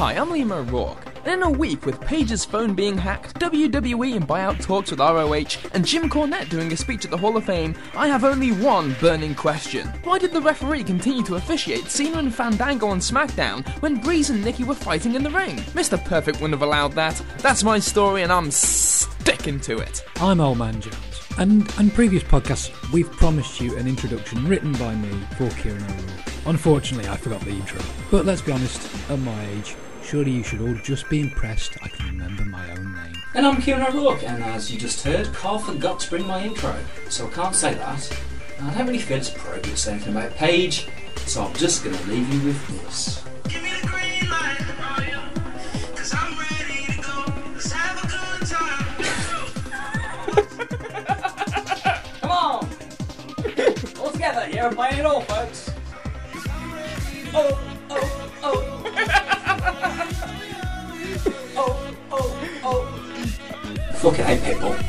Hi, I'm Liam O'Rourke, and in a week with Paige's phone being hacked, WWE and buyout talks with ROH, and Jim Cornette doing a speech at the Hall of Fame, I have only one burning question. Why did the referee continue to officiate Cena and Fandango on SmackDown when Breeze and Nikki were fighting in the ring? Mr. Perfect wouldn't have allowed that. That's my story, and I'm sticking to it. I'm Old Man Jones. And in previous podcasts, we've promised you an introduction written by me for Kieran O'Rourke. Unfortunately, I forgot the intro. But let's be honest, at my age, surely you should all just be impressed I can remember my own name. And I'm Kieran O'Rourke, and as you just heard, Carl forgot to bring my intro, so I can't say that. And I don't really feel it's appropriate to say anything about Paige, so I'm just going to leave you with this. Give me the green light. Cause I'm ready to go. Let's have a good time. Come on! all together here and playing it all, folks. Oh, Fucking hate Pitbull.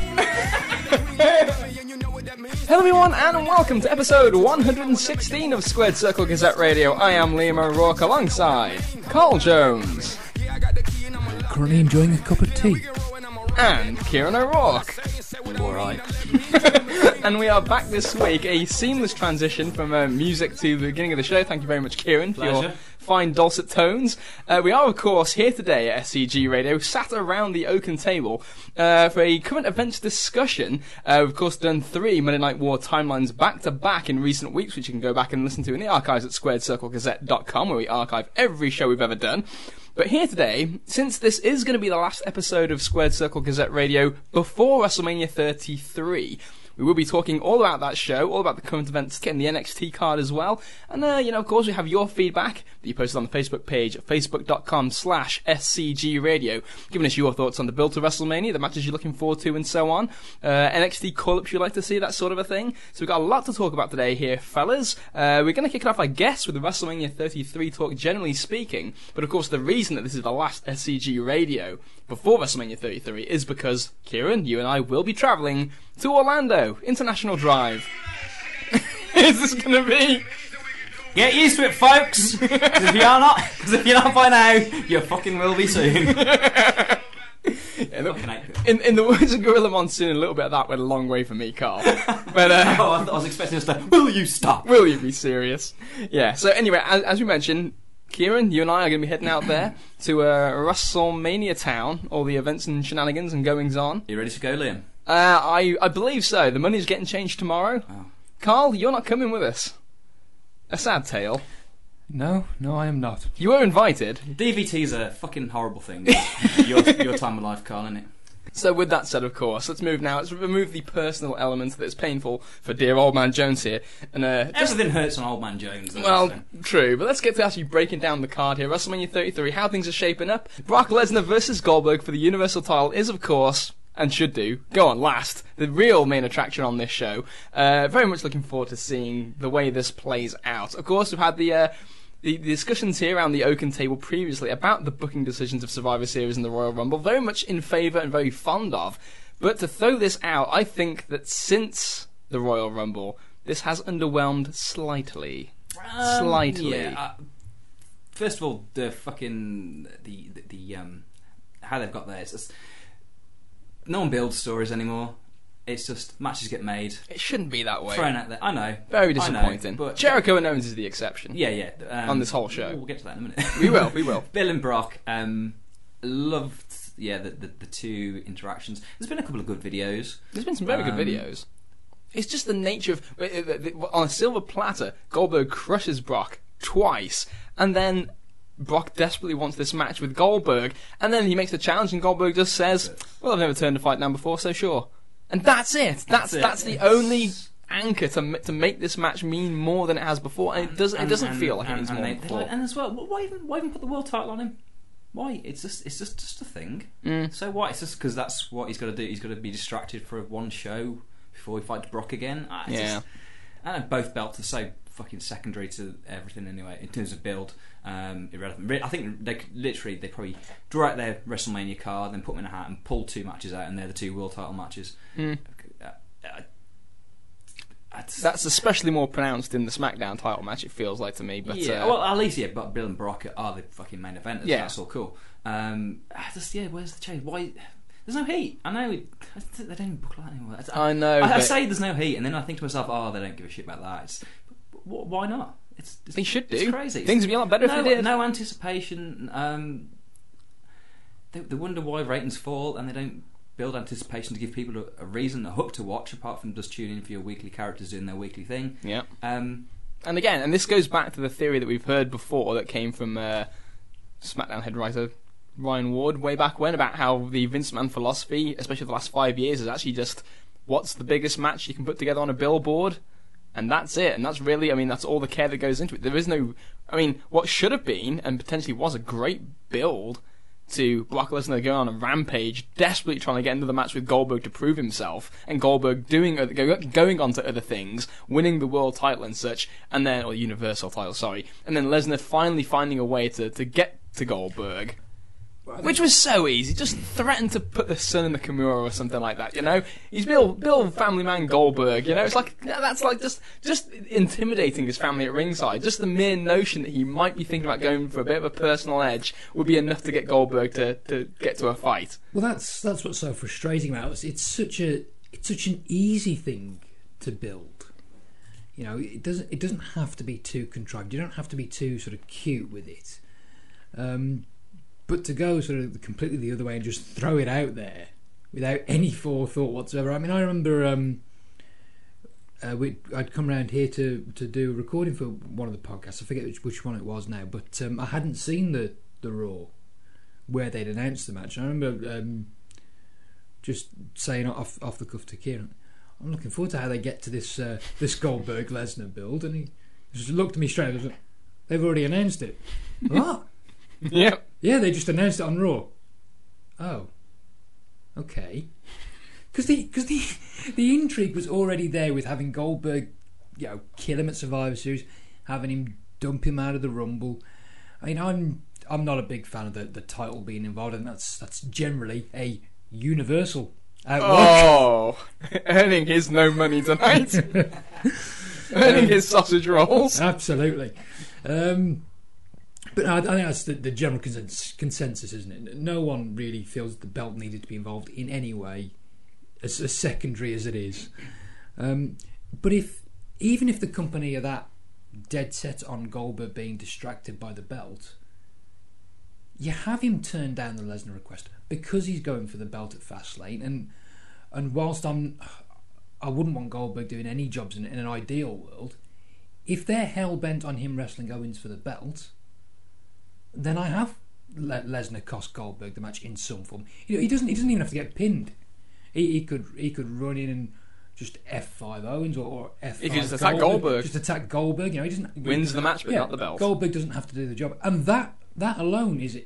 Hello, everyone, and welcome to episode 116 of Squared Circle Gazette Radio. I am Liam O'Rourke alongside Carl Jones Currently enjoying a cup of tea. and Kieran O'Rourke. Alright. And we are back this week, a seamless transition from uh, music to the beginning of the show. Thank you very much, Kieran, for your Pleasure. Fine dulcet tones. Uh, we are, of course, here today at SCG Radio, sat around the oaken table uh, for a current events discussion. Uh, we've, of course, done three Monday Night War timelines back to back in recent weeks, which you can go back and listen to in the archives at squaredcirclegazette.com, where we archive every show we've ever done. But here today, since this is going to be the last episode of Squared Circle Gazette Radio before WrestleMania 33, we will be talking all about that show, all about the current events, getting the NXT card as well. And, uh, you know, of course, we have your feedback that you posted on the Facebook page at facebook.com slash SCG Radio, giving us your thoughts on the build to WrestleMania, the matches you're looking forward to, and so on. Uh, NXT call-ups you'd like to see, that sort of a thing. So we've got a lot to talk about today here, fellas. Uh, we're going to kick it off, I guess, with the WrestleMania 33 talk, generally speaking. But, of course, the reason that this is the last SCG Radio before WrestleMania 33 is because, Kieran, you and I will be travelling to Orlando International Drive. is this going to be? Get used to it, folks! if you're not, because if you're not by now, you fucking will be soon. In the, Fucking hate it. in, in the words of Gorilla Monsoon, a little bit of that went a long way for me, Carl. But uh, Oh, I, I was expecting us to. Will you stop? will you be serious? Yeah. So anyway, as, as we mentioned, Kieran, you and I are going to be heading out there to uh, WrestleMania Town, all the events and shenanigans and goings on. You ready to go, Liam? Uh, I I believe so. The money's getting changed tomorrow. Oh. Carl, you're not coming with us. A sad tale. No, no, I am not. You were invited. DVT's a fucking horrible thing. your, your time of life, Carl, isn't it? So with that said, of course, let's move now. Let's remove the personal element that's painful for dear old man Jones here, and uh, just Everything hurts on Old Man Jones. though, Well, so. true, but let's get to actually breaking down the card here. WrestleMania 33, how things are shaping up. Brock Lesnar versus Goldberg for the Universal title is, of course, and should do, go on last, the real main attraction on this show. Uh, very much looking forward to seeing the way this plays out. Of course, we've had the, uh, the, the discussions here around the Oaken table previously about the booking decisions of Survivor Series and the Royal Rumble, very much in favour and very fond of. But to throw this out, I think that since the Royal Rumble, this has underwhelmed slightly. Slightly. Um, Yeah, uh, first of all, the fucking the the, the um how they've got there. It's just, no one builds stories anymore. It's just matches get made, It shouldn't be that way. thrown out there. I know, Very disappointing. but Jericho and Owens is the exception. yeah, yeah. Um, On this whole show. we'll get to that in a minute. We will, we will. Bill and Brock, um, loved. Yeah, the, the the two interactions. There's been a couple of good videos. There's been some very good Um, videos. It's just the nature of uh, uh, uh, on a silver platter, Goldberg crushes Brock twice, and then Brock desperately wants this match with Goldberg, and then he makes the challenge, and Goldberg just says, "Well, I've never turned a fight down before, so sure." And that's it. That's that's, it. the only anchor to to make this match mean more than it has before, and it doesn't it doesn't and- feel like it means and more they- like- and as well, why even why even put the world title on him? Why? It's just it's just just a thing. Mm. So why? It's just because that's what he's got to do. He's got to be distracted for one show before he fights Brock again. Ah, it's Yeah. Just, and both belts are so fucking secondary to everything anyway in terms of build. Um, irrelevant. I think they could, literally they probably draw out their WrestleMania card, then put them in a hat and pull two matches out, and they're the two world title matches. Mm. Uh, uh, That's, especially more pronounced in the SmackDown title match. It feels like to me, but yeah. uh, well, at least yeah, but Bill and Brock are the fucking main eventers. Yeah. that's all cool. Um, I just yeah, where's the change? Why? There's no heat. I know it, they don't book like that anymore. That's- I know. I, I say there's no heat, and then I think to myself, oh, they don't give a shit about that. It's, why not? It's, it's they should do. It's crazy. Things would be a lot better no, if they did. no anticipation. Um, they, they wonder why ratings fall, and they don't build anticipation to give people a, a reason, a hook to watch, apart from just tuning in for your weekly characters doing their weekly thing. Yeah. Um, And again, and this goes back to the theory that we've heard before that came from uh, SmackDown head writer Ryan Ward way back when about how the Vince Man philosophy, especially the last five years, is actually just what's the biggest match you can put together on a billboard, and that's it. And that's really, I mean, that's all the care that goes into it. There is no, I mean, what should have been and potentially was a great build to Brock Lesnar going on a rampage, desperately trying to get into the match with Goldberg to prove himself, and Goldberg doing going on to other things, winning the world title and such, and then or Universal title, sorry, and then Lesnar finally finding a way to to get to Goldberg. Which was so easy. Just threaten to put the son in the Kimura or something like that. You know, he's Bill, Bill, Family Man Goldberg. You know, it's like that's like just just intimidating his family at ringside. Just the mere notion that he might be thinking about going for a bit of a personal edge would be enough to get Goldberg to, to get to a fight. Well, that's that's what's so frustrating about it. It's such a it's such an easy thing to build. You know, it doesn't it doesn't have to be too contrived. You don't have to be too sort of cute with it. Um, but to go sort of completely the other way and just throw it out there without any forethought whatsoever. I mean, I remember um, uh, we, I'd come around here to, to do a recording for one of the podcasts. I forget which, which one it was now, but um, I hadn't seen the the Raw where they'd announced the match. I remember um, just saying off off the cuff to Kieran, "I'm looking forward to how they get to this uh, this Goldberg Lesnar build." And he just looked at me straight. like, They've already announced it. what? Yep. Yeah, they just announced it on Raw. Oh, okay. Because the because the the intrigue was already there with having Goldberg, you know, kill him at Survivor Series, having him dump him out of the Rumble. I mean, I'm I'm not a big fan of the, the title being involved, and that's that's generally a universal outlook. Oh, earning his no money tonight. earning his sausage rolls. Absolutely. Um, but I, I think that's the, the general consens- consensus, isn't it? No one really feels the belt needed to be involved in any way, as, as secondary as it is. Um, but if even if the company are that dead set on Goldberg being distracted by the belt, you have him turn down the Lesnar request because he's going for the belt at Fastlane, and and whilst I'm I wouldn't want Goldberg doing any jobs in, in an ideal world. If they're hell bent on him wrestling Owens for the belt, then I have let Lesnar cost Goldberg the match in some form. You know, he doesn't. He doesn't even have to get pinned. He, he could. He could run in and just F five Owens or, or F. He could just attack Goldberg. Just attack Goldberg. You know, he doesn't Wins the match, but yeah, not the belt. Goldberg doesn't have to do the job, and that that alone is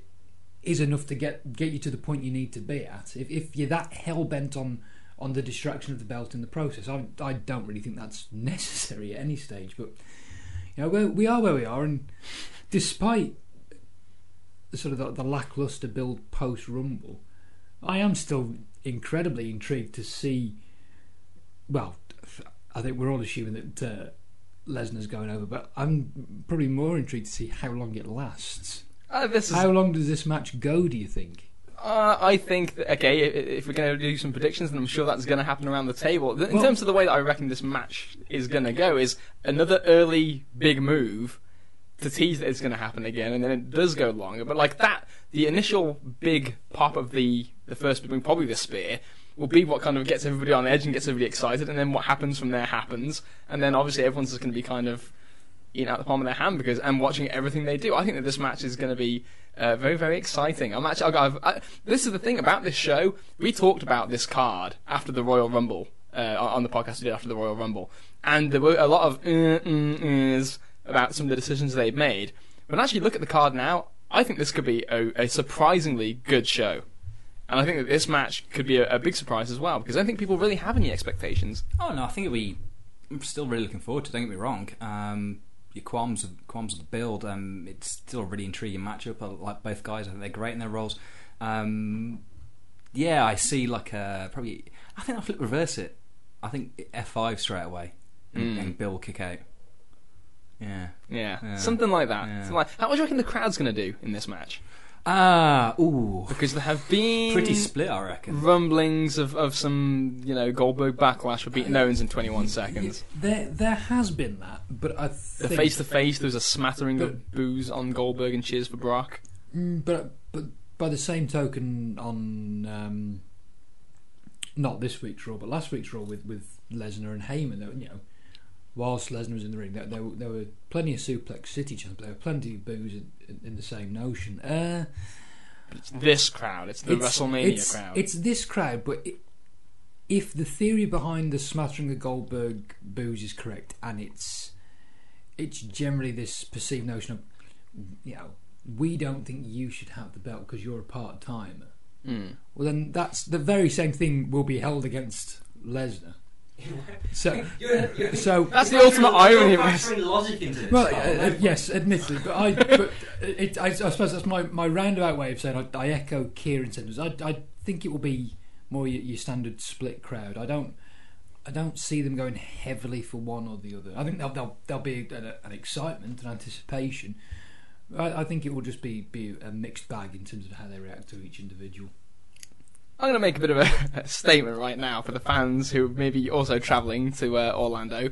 is enough to get get you to the point you need to be at. If if you're that hell bent on on the distraction of the belt in the process, I I don't really think that's necessary at any stage. But you know, we we are where we are, and despite sort of the, the lackluster build post Rumble, I am still incredibly intrigued to see. Well, I think we're all assuming that uh, Lesnar's going over, but I'm probably more intrigued to see how long it lasts. Uh, is How long does this match go? Do you think? Uh, I think that, okay, if we're going to do some predictions, then I'm sure that's going to happen around the table. In Well- terms of the way that I reckon this match is going to go, is another early big move to tease that it's going to happen again, and then it does go longer. But like that, the initial big pop of the the first move, probably the spear, will be what kind of gets everybody on edge and gets everybody excited, and then what happens from there happens, and then obviously everyone's just going to be kind of eating out the palm of their hand because and watching everything they do. I think that this match is going to be uh, very very exciting. I'm actually I've, I, this is the thing about this show. We talked about this card after the Royal Rumble uh, on the podcast we did after the Royal Rumble, and there were a lot of uh, mm, uhs about some of the decisions they've made. But actually, look at the card now. I think this could be a, a surprisingly good show. And I think that this match could be a, a big surprise as well, because I don't think people really have any expectations. Oh no, I think it'll be. I'm still really looking forward to. it, Don't get me wrong. Um, your qualms of qualms of the build. Um, it's still a really intriguing matchup. I like both guys. I think they're great in their roles. Um, yeah, I see like a probably. I think I'll flip reverse it. I think F five straight away. and, and Bill will kick out. Yeah. Yeah, Yeah. something like that. Yeah. Something like, how much do you reckon the crowd's going to do in this match? Ah, ooh, Because there have been pretty split, I reckon. rumblings of, of some, you know, Goldberg backlash for beating Owens in 21 seconds. There, there has been that, but I The face to face, there was a smattering But- of boos on Goldberg and cheers for Brock. Mm, but but by the same token, on um, not this week's Raw, but last week's Raw with with Lesnar and Heyman, you know, whilst Lesnar was in the ring, there, there, were- there were plenty of suplex city chants, there were plenty of boos in, in, in the same notion. Uh, It's this crowd, it's the it's, WrestleMania it's, crowd. It's this crowd, but it, if the theory behind the smattering of Goldberg boos is correct, and it's it's generally this perceived notion of, you know, we don't think you should have the belt because you're a part timer. Mm. Well, then that's the very same thing will be held against Lesnar. So, so That's the ultimate irony of this. factoring logic into this. well, Carl. uh, uh, yes, admittedly, but I, but it, I, I suppose that's my, my roundabout way of saying I, I echo Kieran's sentiments. I, I think it will be more your, your standard split crowd. I don't, I don't see them going heavily for one or the other. I think they'll there'll, there'll be an, an excitement and anticipation. I, I think it will just be be a mixed bag in terms of how they react to each individual. I'm going to make a bit of a, a statement right now for the fans who may be also travelling to uh, Orlando.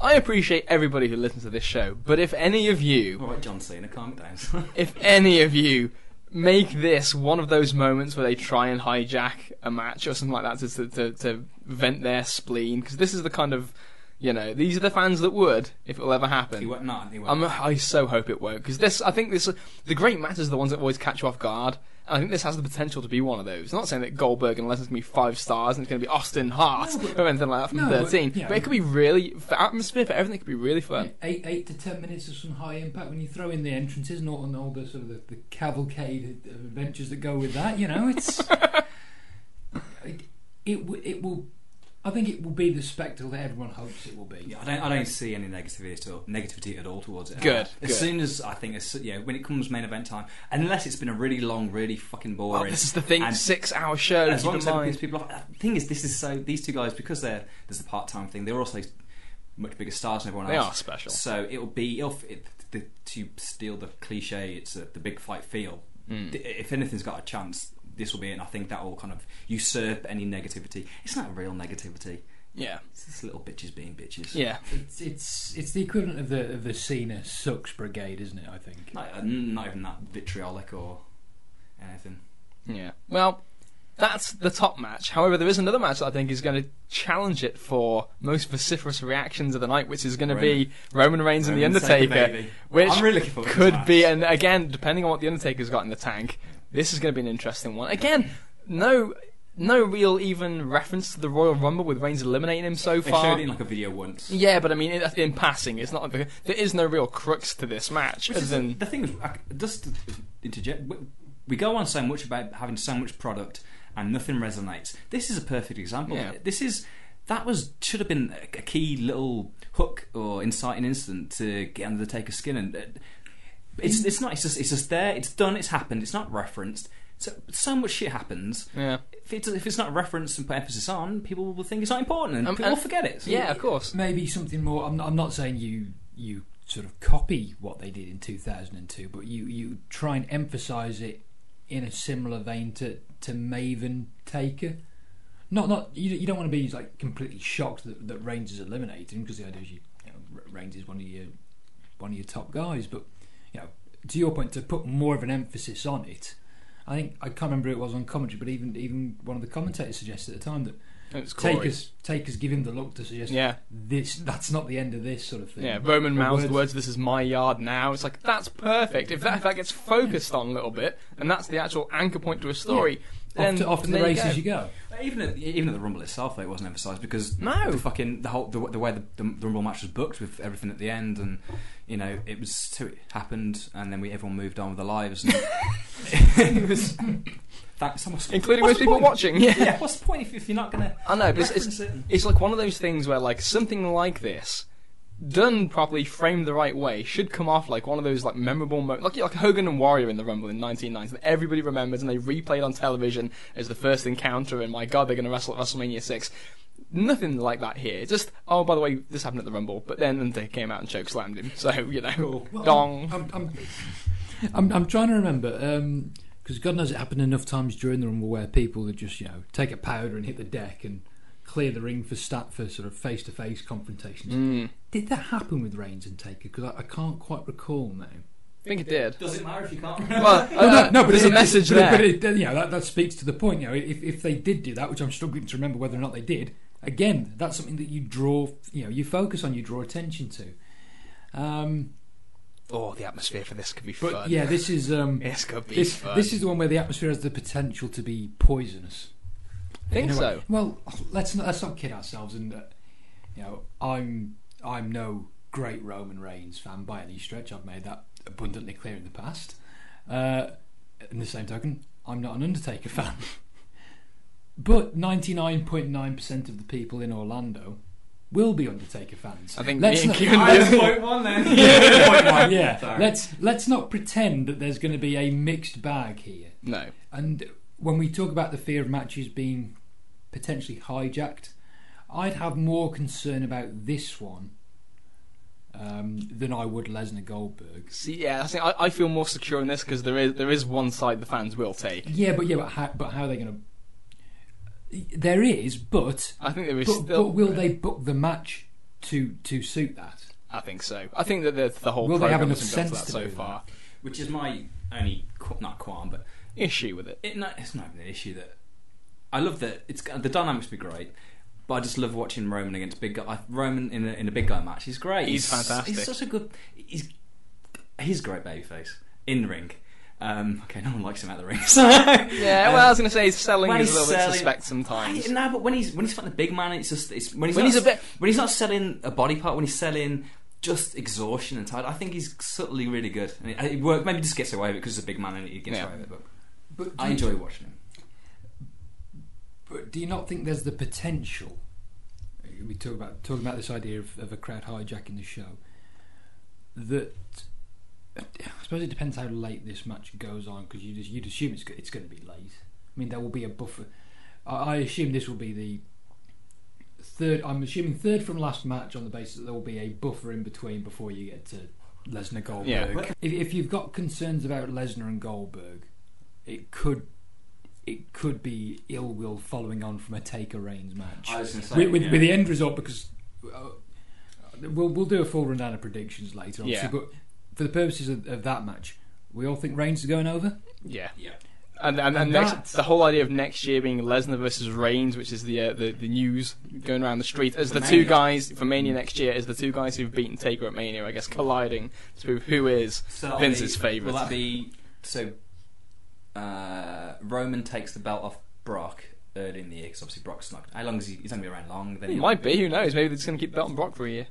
I appreciate everybody who listens to this show, but if any of you All right, John Cena, calm down. if any of you make this one of those moments where they try and hijack a match or something like that to to, to, vent their spleen, because this is the kind of you know these are the fans that would if it will ever happen. he won't not. He won't. I'm, I so hope it won't because this. I think this. The great matches are the ones that always catch you off guard. I think this has the potential to be one of those. I'm not saying that Goldberg and Lesnar's going to be five stars and it's going to be Austin Hart No, but- or anything like that from no, 13. But, you know- it could be really for atmosphere for everything. It could be really fun. Eight, eight to ten minutes of some high impact when you throw in the entrances and all, and all the sort of the, the cavalcade of adventures that go with that. You know, it's it, it it will. I think it will be the spectacle that everyone hopes it will be. Yeah, I don't. I don't see any negativity at all. Negativity at all towards it. Good, As good. soon as I think, as, yeah, when it comes main event time, unless it's been a really long, really fucking boring. Well, this is the thing. and Six hour show. as long as in it people off. The thing is, this is so. These two guys, because they're there's the part time thing. They're also much bigger stars than everyone They else. are special. So it'll be it'll, it, the, to steal the cliche. It's a, the big fight feel. Mm. If anything's got a chance, this will be, it, and I think that will kind of usurp any negativity. It's not real negativity. Yeah. It's just little bitches being bitches. Yeah. It's it's it's the equivalent of the of the Cena sucks brigade, isn't it? I think. Not, uh, not even that vitriolic or anything. Yeah. Well, that's the top match. However, there is another match that I think is going to challenge it for most vociferous reactions of the night, which is going to be Roman Reigns and The Roman Undertaker, baby. which I'm really looking forward could this be. And again, depending on what The Undertaker's got in the tank, this is going to be an interesting one. Again, no. No real even reference to the Royal Rumble with Reigns eliminating him so far. They showed it in like a video once. Yeah, but I mean, in, in passing, it's not. Like, there is no real crux to this match, Which other than the thing is, just to interject, we- go on so much about having so much product and nothing resonates. This is a perfect example. Yeah. This is that was should have been a a key little hook or inciting incident to get under the Taker's skin, and uh, it's it's not. It's just it's just there. It's done. It's happened. It's not referenced. So so much shit happens. yeah. If it's, if it's not referenced and put emphasis on, people will think it's not important, and Um, people and- will forget it. So Yeah, of course. Maybe something more. I'm not, I'm not saying you you sort of copy what they did in 2002, but you you try and emphasise it in a similar vein to to Maven Taker. Not not you, you don't want to be like completely shocked that, that Reigns is eliminated because the idea is you, you know, Reigns is one of your one of your top guys, but you know to your point to put more of an emphasis on it. I think I can't remember who it was on commentary, but even even one of the commentators suggested at the time that It's. Takers Takers give him the look to suggest Yeah. this that's not the end of this sort of thing. Yeah, Roman Or mouths the words- words, "This is my yard now." It's like that's perfect. If that if that gets focused on a little bit, and that's the actual anchor point to a story, then Off to, off to the races you you go. Even at, even at the Rumble itself, though, it wasn't emphasised because No. the fucking the whole the, the way the, the, the Rumble match was booked with everything at the end, and you know it was so it happened, and then we everyone moved on with their lives, and it was. That, so what's- including what's most people point? watching. Yeah, Yeah, what's the point if, if you're not gonna? I know, but it's, it's it? it's like one of those things where like something like this. Done properly, framed the right way, should come off like one of those like memorable, mo- like like Hogan and Warrior in the Rumble in 1990 that everybody remembers and they replayed on television as the first encounter. And my God, they're going to wrestle at WrestleMania six. nothing like that here. Just oh, by the way, this happened at the Rumble, but then they came out and choke slammed him. So you know, Well, dong. I'm, I'm, I'm, I'm trying to remember um, because God knows it happened enough times during the Rumble where people would just you know take a powder and hit the deck and clear the ring for stat for sort of face to face confrontations. Mm, Did that happen with Reigns and Taker? Because I, I can't quite recall now. I think it did. Does it matter if you can't? Well, uh, no, no, but there's it- a message but, there. But it, you know that, that speaks to the point. You know, if, if they did do that, which I'm struggling to remember whether or not they did, again, that's something that you draw. You know, you focus on, you draw attention to. Um, oh, the atmosphere for this could be but fun. yeah, this is um, this could be this fun. this is the one where the atmosphere has the potential to be poisonous. Think In so. Well, let's not let's not kid ourselves. And uh, you know, I'm I'm no great Roman Reigns fan by any stretch. I've made that abundantly clear in the past. Uh, in the same token, I'm not an Undertaker fan. but 99.9% of the people in Orlando will be Undertaker fans. I think Let's me and not- Kieran I- both- point one then. yeah, point one, yeah. Sorry. Let's let's not pretend that there's going to be a mixed bag here. No. And when we talk about the fear of matches being potentially hijacked, I'd have more concern about this one um, than I would Lesnar Goldberg. See, yeah, I think I, I feel more secure in this because there is there is one side the fans will take. Yeah, but yeah, but how, but how are they going to? There is, but I think there is but, still. but will they book the match to to suit that? I think so. I think that the, the whole Will they have enough has been sense to that to so do far. Which is my only qu- not qualm, but Issue with it. it, no, it's not even an issue that I love that it's the dynamics be great, but I just love watching Roman against big guy. Roman in a, in a big guy match, he's great. He's fantastic. He's such a good. He's he's a great babyface in the ring. Um, okay, no one likes him out of the ring. So. Yeah, well, I was going to say his selling when is a he's little bit selling- suspect sometimes. I- no, but when he's when he's fighting the big man, it's just it's when he's When not, he's a bit- when he's not selling a body part, when he's selling just exhaustion and tired. I think he's subtly really good. And it, it works. Maybe just gets away with it because he's a big man and he gets Yeah. away with it. But But I do- enjoy watching him. But do you not think there's the potential? We talk about talking about this idea of, of a crowd hijacking the show. That I suppose it depends how late this match goes on because you'd, you'd assume it's it's going to be late. I mean, there will be a buffer. I, I assume this will be the third. I'm assuming third from last match on the basis that there will be a buffer in between before you get to Lesnar Goldberg. Yeah. If, if you've got concerns about Lesnar and Goldberg, it could it could be ill will following on from a Taker Reigns match I was going to say with, with, yeah. with the end result because uh, we'll we'll do a full rundown of predictions later. Obviously, Yeah. but for the purposes of, of that match, we all think Reigns is going over. Yeah. yeah. And and, and And next, that- the whole idea of next year being Lesnar versus Reigns, which is the uh, the, the news going around the street, as the For two guys for Mania next year, as the two guys who've beaten Taker at Mania, I guess colliding to who is So Vince's be- favourite. Will that be so? Uh, Roman takes the belt off Brock early in the year because obviously Brock's not. How long is he? He's not going to be around long. Then It he might be. Who knows? Maybe they're just going to keep the belt on Brock for a year.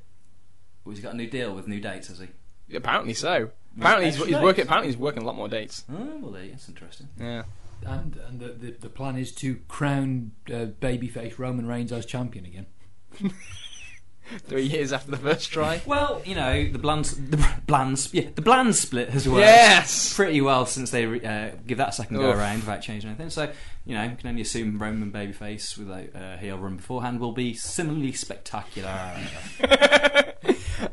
Well, he's got a new deal with new dates, has he? Apparently so. Apparently he's, he's working. Apparently he's working a lot more dates. Oh, well, there, that's interesting. Yeah. And and the, the, the plan is to crown uh, babyface Roman Reigns as champion again. Three years after the first try. Well, you know the bland, the bland, yeah, the bland split has worked Yes. pretty well since they uh, give that a second go Oof. around without changing anything. So, you know, you can only assume Roman babyface without uh, heel run beforehand will be similarly spectacular.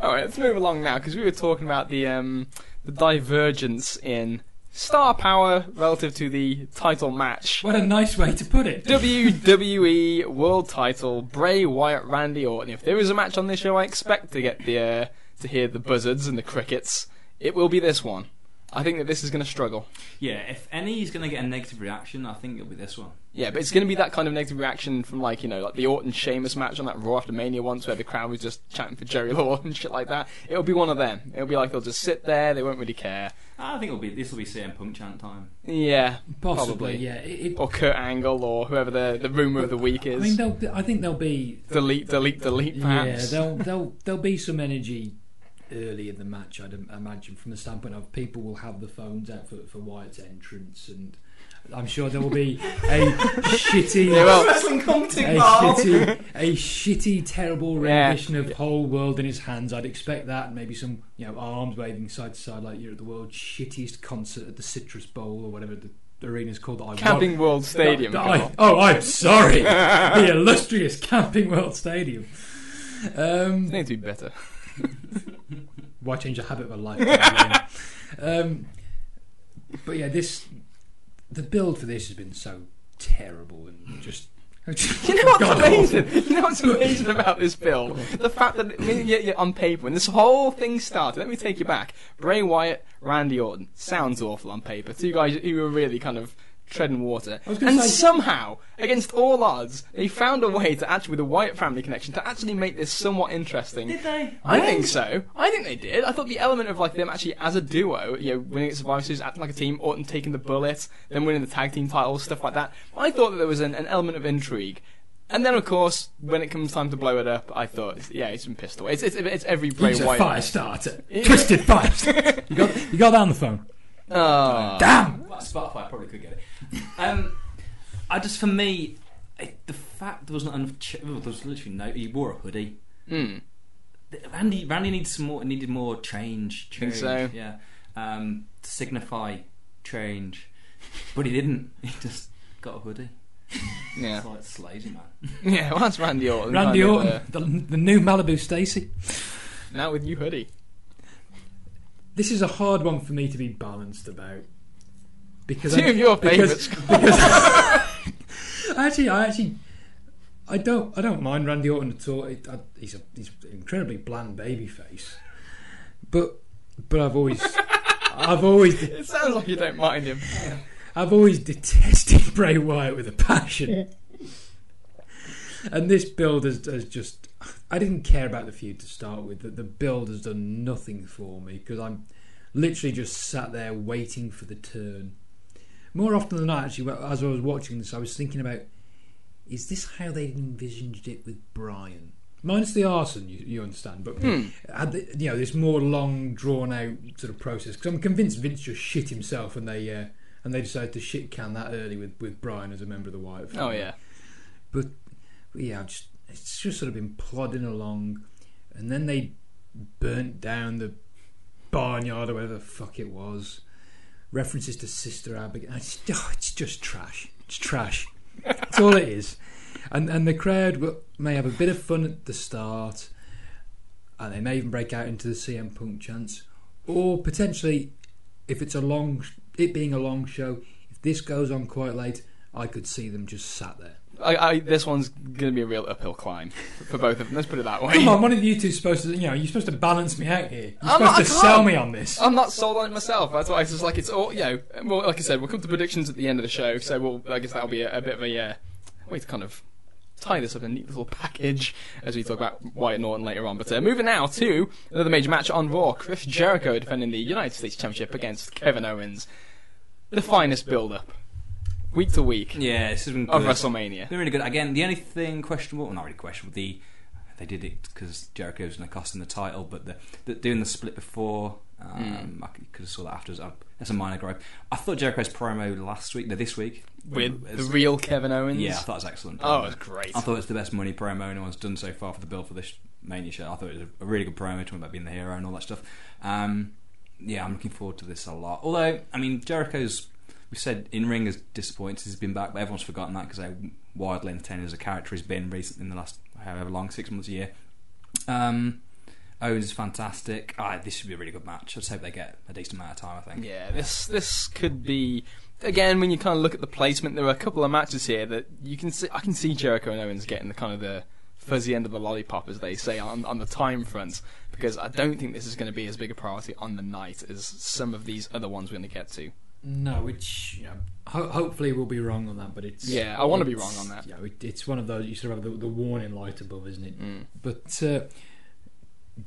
All right, let's move along now because we were talking about the um, the divergence in star power relative to the title match. What a nice way to put it. WWE World Title Bray Wyatt Randy Orton. If there is a match on this show, I expect to get the uh, to hear the buzzards and the crickets. It will be this one. I think that this is going to struggle. yeah, if any is going to get a negative reaction, I think it'll be this one. Yeah, but it's going to be that kind of negative reaction from like you know like the Orton Sheamus match on that Raw after Mania once, where the crowd was just chanting for Jerry Lawler and shit like that. It'll be one of them. It'll be like they'll just sit there, they won't really care. I think it'll be this will be CM Punk chant time. Yeah, Possibly, probably. yeah. It, it, Or Kurt Angle, or whoever the the rumor of the week I is. mean, they'll, I think there'll be delete, delete, delete. yeah, Perhaps. there'll there'll there'll be some energy early in the match. I'd imagine from the standpoint of people will have the phones out for, for Wyatt's entrance, and I'm sure there will be a shitty. They will. A shitty, a shitty, terrible Yeah. rendition of "Whole World in His Hands." I'd expect that, and maybe some, you know, arms waving side to side like you're at the world's shittiest concert at the Citrus Bowl or whatever the arena's called that I Camping want- World Stadium. that I- oh, I'm sorry. the illustrious Camping World Stadium. Um, They need to be better. why change a habit of a lifetime? um, but yeah, this the build for this has been so terrible and just. You know what's amazing? You know what's amazing about this build? The fact that I mean, yeah, yeah, on paper, when this whole thing started, let me take you back. Bray Wyatt, Randy Orton. Sounds awful on paper. Two guys who were really kind of treading water. And say- somehow, against all odds, they found a way to actually, with the Wyatt family connection, to actually make this somewhat interesting. Did they? I think so. I think they did. I thought the element of like them actually as a duo, you know, winning at Survivor Series, acting like a team, Orton taking the bullet, then winning the tag team titles, stuff like that. I thought that there was an, an element of intrigue. And then, of course, when it comes time to blow it up, I thought, yeah, it's been pissed away. It's, it's, it's every Bray He's a Wyatt. fire starter. Twisted fire starter. You got, you got that on the phone. Oh. Damn! Spotify probably could get it. Um, I just for me, it, the fact there was not enough. Ch- well, there was literally no. He wore a hoodie. Mm. Randy, Randy needs some more. Needed more change. Think change so? Yeah. Um, to signify change, but he didn't. He just got a hoodie. Yeah. It's like it's lazy man. Yeah, well, that's Randy Orton. Randy kind Orton, uh, the, the new Malibu Stacy. now with you hoodie. This is a hard one for me to be balanced about. Because Two I- of your because- favourites. actually, I actually, I don't, I don't mind Randy Orton at all. It, I, he's a, he's an incredibly bland baby face, but, but I've always, I've always, It sounds like you don't mind him. I've always detested Bray Wyatt with a passion. and this build has, has just. I didn't care about the feud to start with. The, the build has done nothing for me because I'm literally just sat there waiting for the turn. More often than not, actually, as I was watching this, I was thinking about is this how they envisaged it with Bryan? Minus the arson, you, you understand, but Hmm. had the, you know this more long, drawn out sort of process. Because I'm convinced Vince just shit himself, and they uh, and they decided to shit can that early with, with Bryan as a member of the Wyatt family. Oh, yeah. But, but yeah, just it's just sort of been plodding along, and then they burnt down the barnyard or whatever the fuck it was. References to Sister Abigail. It's, oh, it's just trash. It's trash. That's all it is. And and the crowd will, may have a bit of fun at the start, and they may even break out into the CM Punk chants, or potentially, if it's a long, it being a long show, if this goes on quite late, I could see them just sat there. I, I, this one's going to be a real uphill climb for both of them. Let's put it that way. Come on, one of you two is supposed to, you know, you're supposed to balance me out here. You're I'm supposed not- to sell me on this. I'm not sold on it myself. That's why it's just like it's all you know. Well, like I said, we'll come to predictions at the end of the show. So we'll, I guess that'll be a, a bit of a uh, way to kind of tie this up in a neat little package as we talk about Wyatt Norton later on. But uh, moving now to another major match on Raw: Chris Jericho defending the United States Championship against Kevin Owens. The finest build-up, week to week Yeah, this has been of good. WrestleMania. Been really good. Again, the only thing questionable, well, not really questionable, the they did it because Jericho's going to cost him the title, but the, the doing the split before, um, I could have saw that afterwards. Uh, that's a minor gripe. I thought Jericho's promo last week, no, this week, With the was- real Kevin Owens. yeah, I thought it was excellent. Oh, it was great. I thought it was the best money promo anyone's done so far for the bill for this Mania show. I thought it was a really good promo, talking about being the hero and all that stuff. Um, yeah, I'm looking forward to this a lot. Although, I mean, Jericho's, we said in ring is disappointed he's been back, but everyone's forgotten that because how wildly entertaining as a character he's been recently in the last however long, six months, a year. Um, Owens is fantastic. Ah, this should be a really good match. I just hope they get a decent amount of time, I think. Yeah, this this could be again when you kind of look at the placement. There are a couple of matches here that you can see. I can see Jericho and Owens getting the kind of the fuzzy end of the lollipop, as they say, on on the time front. Because I don't think this is going to be as big a priority on the night as some of these other ones we're going to get to. No, which you know, ho- hopefully we'll be wrong on that, but it's Yeah, I wanna be wrong on that. Yeah, it, it's one of those you sort of have the, the warning light above, isn't it? Mm. But uh,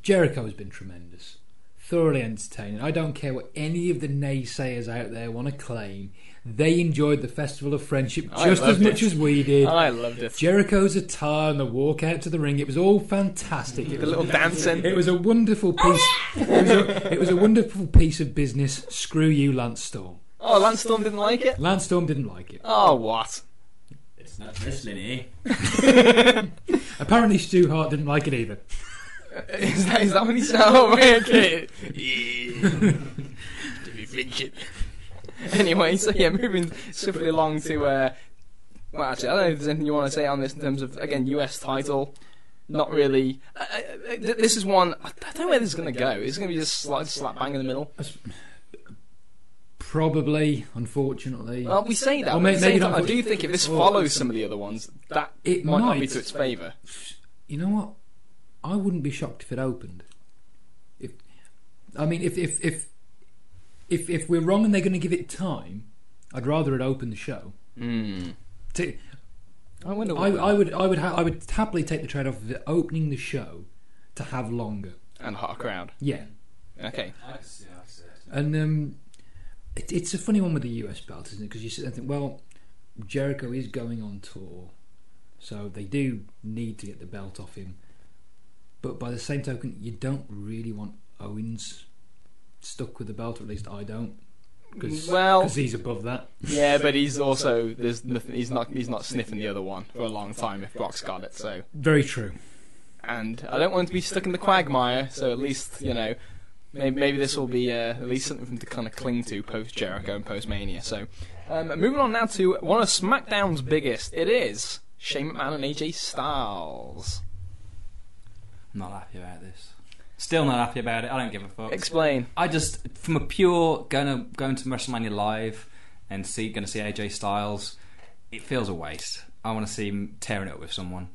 Jericho has been tremendous, thoroughly entertaining. I don't care what any of the naysayers out there want to claim. They enjoyed the Festival of Friendship I just as much it. as we did. I loved it. Jericho's attire and the walk out to the ring, it was all fantastic. It The was little dancing. it was a wonderful piece. It was a, it was a wonderful piece of business. Screw you, Lance Storm. Oh, Lance Storm didn't like it. Lance Storm didn't like it. Oh, what? It's not wrestling, eh? Apparently, Stu Hart didn't like it either. Is that is that what he said? Oh, right, okay. Yeah. Jimmy Friendship. anyway, so yeah, moving swiftly along to. Uh, well, actually, I don't know if there's anything you want to say on this in terms of again US title. Not really. Uh, uh, th- this is one. I don't know where this is going to go. It's going to be just slap, slap bang in the middle. Probably, unfortunately. Well, we say that. Or but may- same maybe time, I do think if this Or- follows some of the other ones, that It might, not be to its favour. you know what? I wouldn't be shocked if it opened. If I mean, if if if if, if we're wrong and they're going to give it time, I'd rather it open the show. Hmm. To, I wonder. I, I would I would ha- I would happily take the trade off of it opening the show to have longer. and a hot crowd. Yeah, Okay. I see. I see. and um, it, it's a funny one with the US belt, isn't it? Because you sit there and think, well, Jericho is going on tour, so they do need to get the belt off him. But by the same token, you don't really want Owens stuck with the belt, or at least I don't. Because Well- he's above that. Yeah, but he's also there's nothing. He's not. He's not sniffing the other one for a long time. If Brock's got it, so Very true. and I don't want him to be stuck in the quagmire. So at least you know, maybe, maybe this will be uh, at least something to kind of cling to post Jericho and post Mania. So um, moving on now to one of SmackDown's biggest. It is Shane McMahon and AJ Styles. I'm Not happy about this. Still not happy about it. I don't give a fuck. Explain. I just, from a pure going to going to WrestleMania live and see going to see AJ Styles, it feels a waste. I want to see him tearing it up with someone,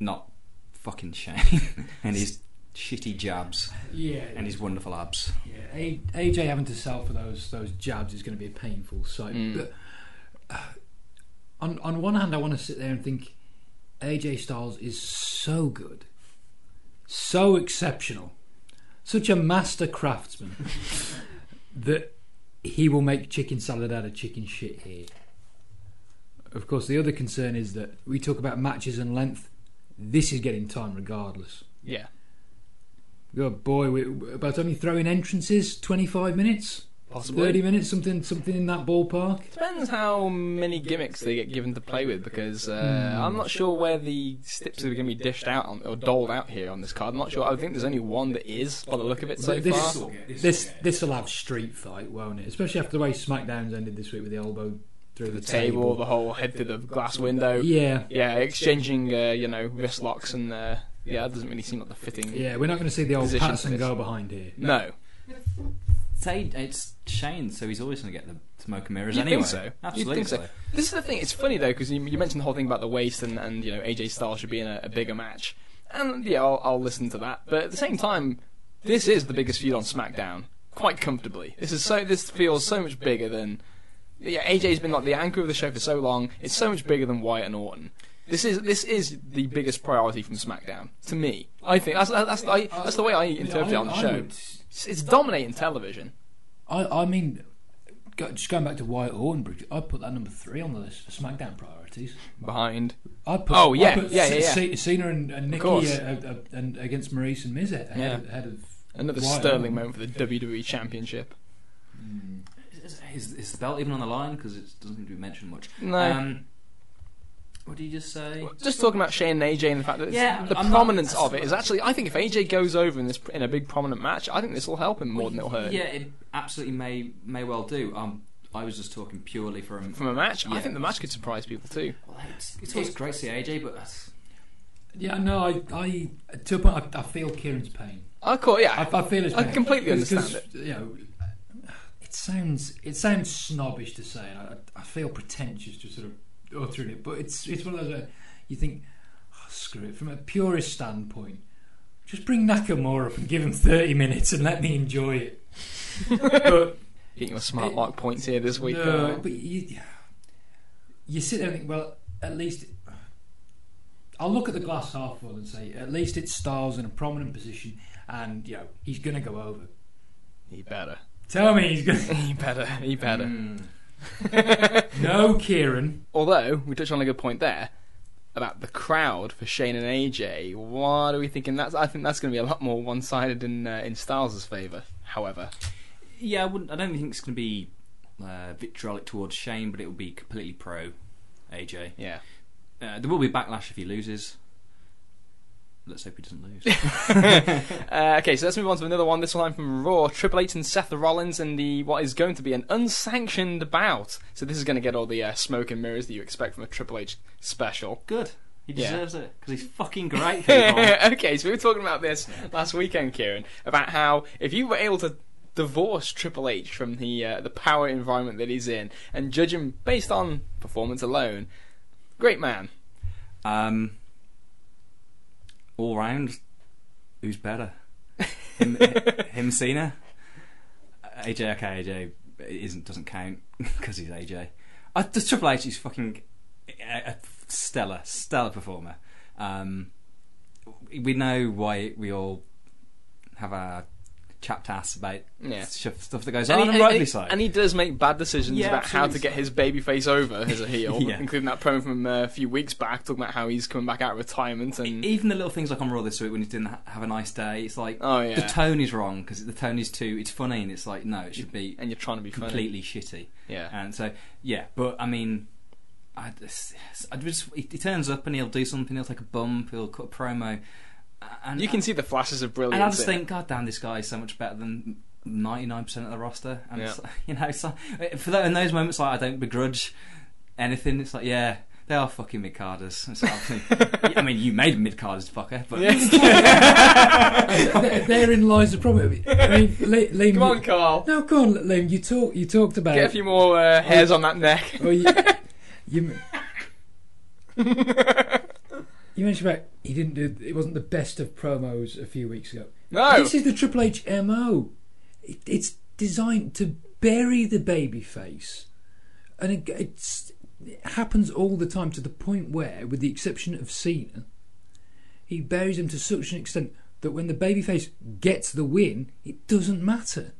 not fucking Shane and his shitty jabs Yeah, and his wonderful abs. Yeah, AJ having to sell for those those jabs is going to be a painful sight. Mm. But uh, on on one hand, I want to sit there and think AJ Styles is so good, so exceptional, such a master craftsman that he will make chicken salad out of chicken shit here. Of course, the other concern is that we talk about matches and length. This is getting time regardless. Yeah, Good boy, we, about only throwing entrances, twenty five minutes. possibly. 30 minutes, something something in that ballpark. Depends how many gimmicks they get given to play with, because uh, Hmm. I'm not sure where the steps are going to be dished out on, or doled out here on this card. I'm not sure. I think there's only one that is, by the look of it so this far. this this will have street fight, won't it? Especially after the way SmackDown's ended this week with the elbow through The the, table, the whole head through the glass window. Yeah, Yeah, exchanging, uh, you know, wrist locks, and uh, yeah, that doesn't really seem like the fitting. yeah. We're not going to see the old Position pass for and this. go behind here. No, Say it's Shane, so he's always going to get the smoke and mirrors You'd anyway. think so. You'd Absolutely. think so. This is the thing. It's funny though because you, you mentioned the whole thing about the waist and, and you know AJ Styles should be in a, a bigger match, and yeah, I'll, I'll listen to that. But at the same time, this is the biggest feud on SmackDown, quite comfortably. This is so. This feels so much bigger than. Yeah, AJ's been like the anchor of the show for so long. It's so much bigger than Wyatt and Orton. This is this is the biggest priority from SmackDown to me. I think that's that's I, that's the way I interpret it on the I show. would- It's, it's dominating television. I, I mean, go, just going back to Wyatt Orton, I'd put that number three on the list for SmackDown priorities. Behind I'd put, Oh, yeah, put yeah, yeah, yeah. Cena and, and Nikki uh, uh, uh, and against Maryse and Miz ahead, Yeah. of, ahead of another Wyatt sterling Orton. moment for the WWE Championship. Is, is, is the belt even on the line? Because it doesn't seem to be mentioned much. No. Um, what did you just say? Just talking about Shane and AJ and the fact that it's- Yeah, the I'm not- prominence of it is actually. I think if AJ goes over in this in a big prominent match, I think this will help him more than it'll hurt. Yeah, it absolutely may may well do. Um, I was just talking purely from. From a match, I think the match could surprise people too. well, it's, it's always great to see AJ, but that's, Yeah, no, I, I to a point, I, I feel Kieran's pain. Of course, yeah. I, I feel his pain. I pain. completely Because- understand because, You know, it sounds it sounds snobbish to say, and I, I feel pretentious to sort of uttering it. But it's it's one of those where you think, oh, screw it. From a purist standpoint, just bring Nakamura up and give him thirty minutes and let me enjoy it. but Getting your smart mark points here this week. no, but you you sit there and think, well, at least. I'll look at the glass half full and say, at least it Styles in a prominent position, and you know he's going to go over. he better. Tell me he's going. to... He better. He better. Mm. No, Kieran. Although we touched on a good point there about the crowd for Shane and AJ. What are we thinking? That's I think that's going to be a lot more one-sided in uh, in Styles' favour. However, yeah, I wouldn't. I don't think it's going to be uh, vitriolic towards Shane, but it will be completely pro AJ. yeah, Uh, there will be backlash if he loses. Let's hope he doesn't lose. Uh, okay, so let's move on to another one. This one I'm from Raw. Triple H and Seth Rollins in the what is going to be an unsanctioned bout. So this is going to get all the uh, smoke and mirrors that you expect from a Triple H special. Good. He Yeah. deserves it because he's fucking great. Okay, so we were talking about this last weekend, Kieran, about how if you were able to divorce Triple H from the uh, the power environment that he's in and judge him based on performance alone, great man. Um, all round, who's better? Him, him Cena? AJ, okay, AJ isn't doesn't count because he's AJ. Uh, the Triple H is fucking a, a stellar, stellar performer. Um, we know why we all have our chapped ass about Yeah. stuff stuff that goes And on, he, and rightly so. and he does make bad decisions Yeah, about how to get his baby face over as a heel, Yeah. including that promo from uh, a few weeks back talking about how he's coming back out of retirement and Even the little things like on Raw this week when he didn't ha- have a nice day, it's like Oh, yeah. the tone is wrong because the tone is too. It's funny and it's like no, it should be and you're trying to be funny. completely shitty. Yeah. And so yeah, but I mean, I just, I just he, he turns up and he'll do something. He'll take a bump. He'll cut a promo. And You can see the flashes of brilliance. and I just in it. think, God damn, this guy is so much better than ninety nine percent of the roster. And Yeah. it's like, you know, so for that in those moments, like I don't begrudge anything. It's like yeah. They are fucking mid carders. I mean, you made mid carders, fucker. But There- Therein lies the problem. I mean, Li- Liam, Come on, you- Carl. No, go on, Liam. You talk. You talked about. Get a few more uh, hairs on that neck. Oh, you, you, you mentioned about he didn't do. It wasn't the best of promos a few weeks ago. No. This is the Triple H mo. It, it's designed to bury the baby face, and it, it's, it happens all the time to the point where, with the exception of Cena, he buries him to such an extent that when the babyface gets the win, it doesn't matter.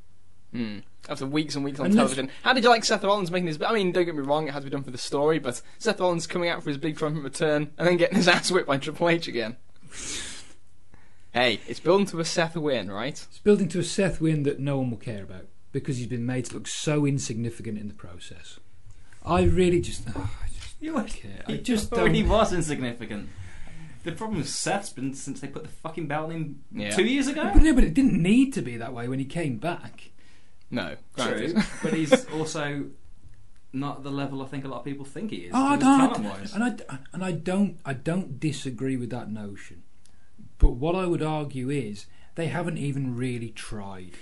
Hmm. After weeks and weeks on And let's- television, how did you like Seth Rollins making his? I mean, don't get me wrong, it has to be done for the story, but Seth Rollins coming out for his big triumphant return and then getting his ass whipped by Triple H again. hey, it's building to a Seth win, right? It's building to a Seth win that no one will care about because he's been made to look so insignificant in the process. I really just, oh, I just You don't care. I He just already don't. was insignificant. The problem with Seth's been since they put the fucking belt in Yeah. two years ago. But no, but it didn't need to be that way when he came back. No, True, but he's also not the level I think a lot of people think he is. Oh, I don't, and I and I don't, I don't disagree with that notion. But what I would argue is they haven't even really tried.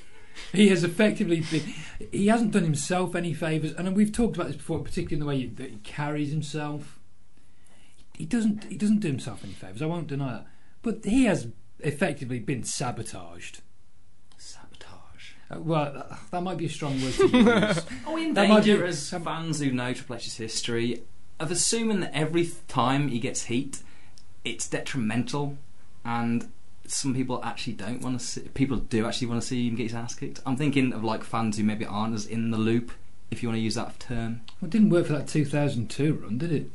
He has effectively been. He hasn't done himself any favors, and we've talked about this before, particularly in the way that he carries himself. He doesn't. He doesn't do himself any favors. I won't deny that. But he has effectively been sabotaged. Sabotage. Well, that, that might be a strong word to use. Are we in That might danger be- as fans who know Triple H's history of assuming that every time he gets heat, it's detrimental, and some people actually don't want to see. People do actually want to see him get his ass kicked. I'm thinking of like fans who maybe aren't as in the loop, if you want to use that term. Well, it didn't work for that 2002 run, did it?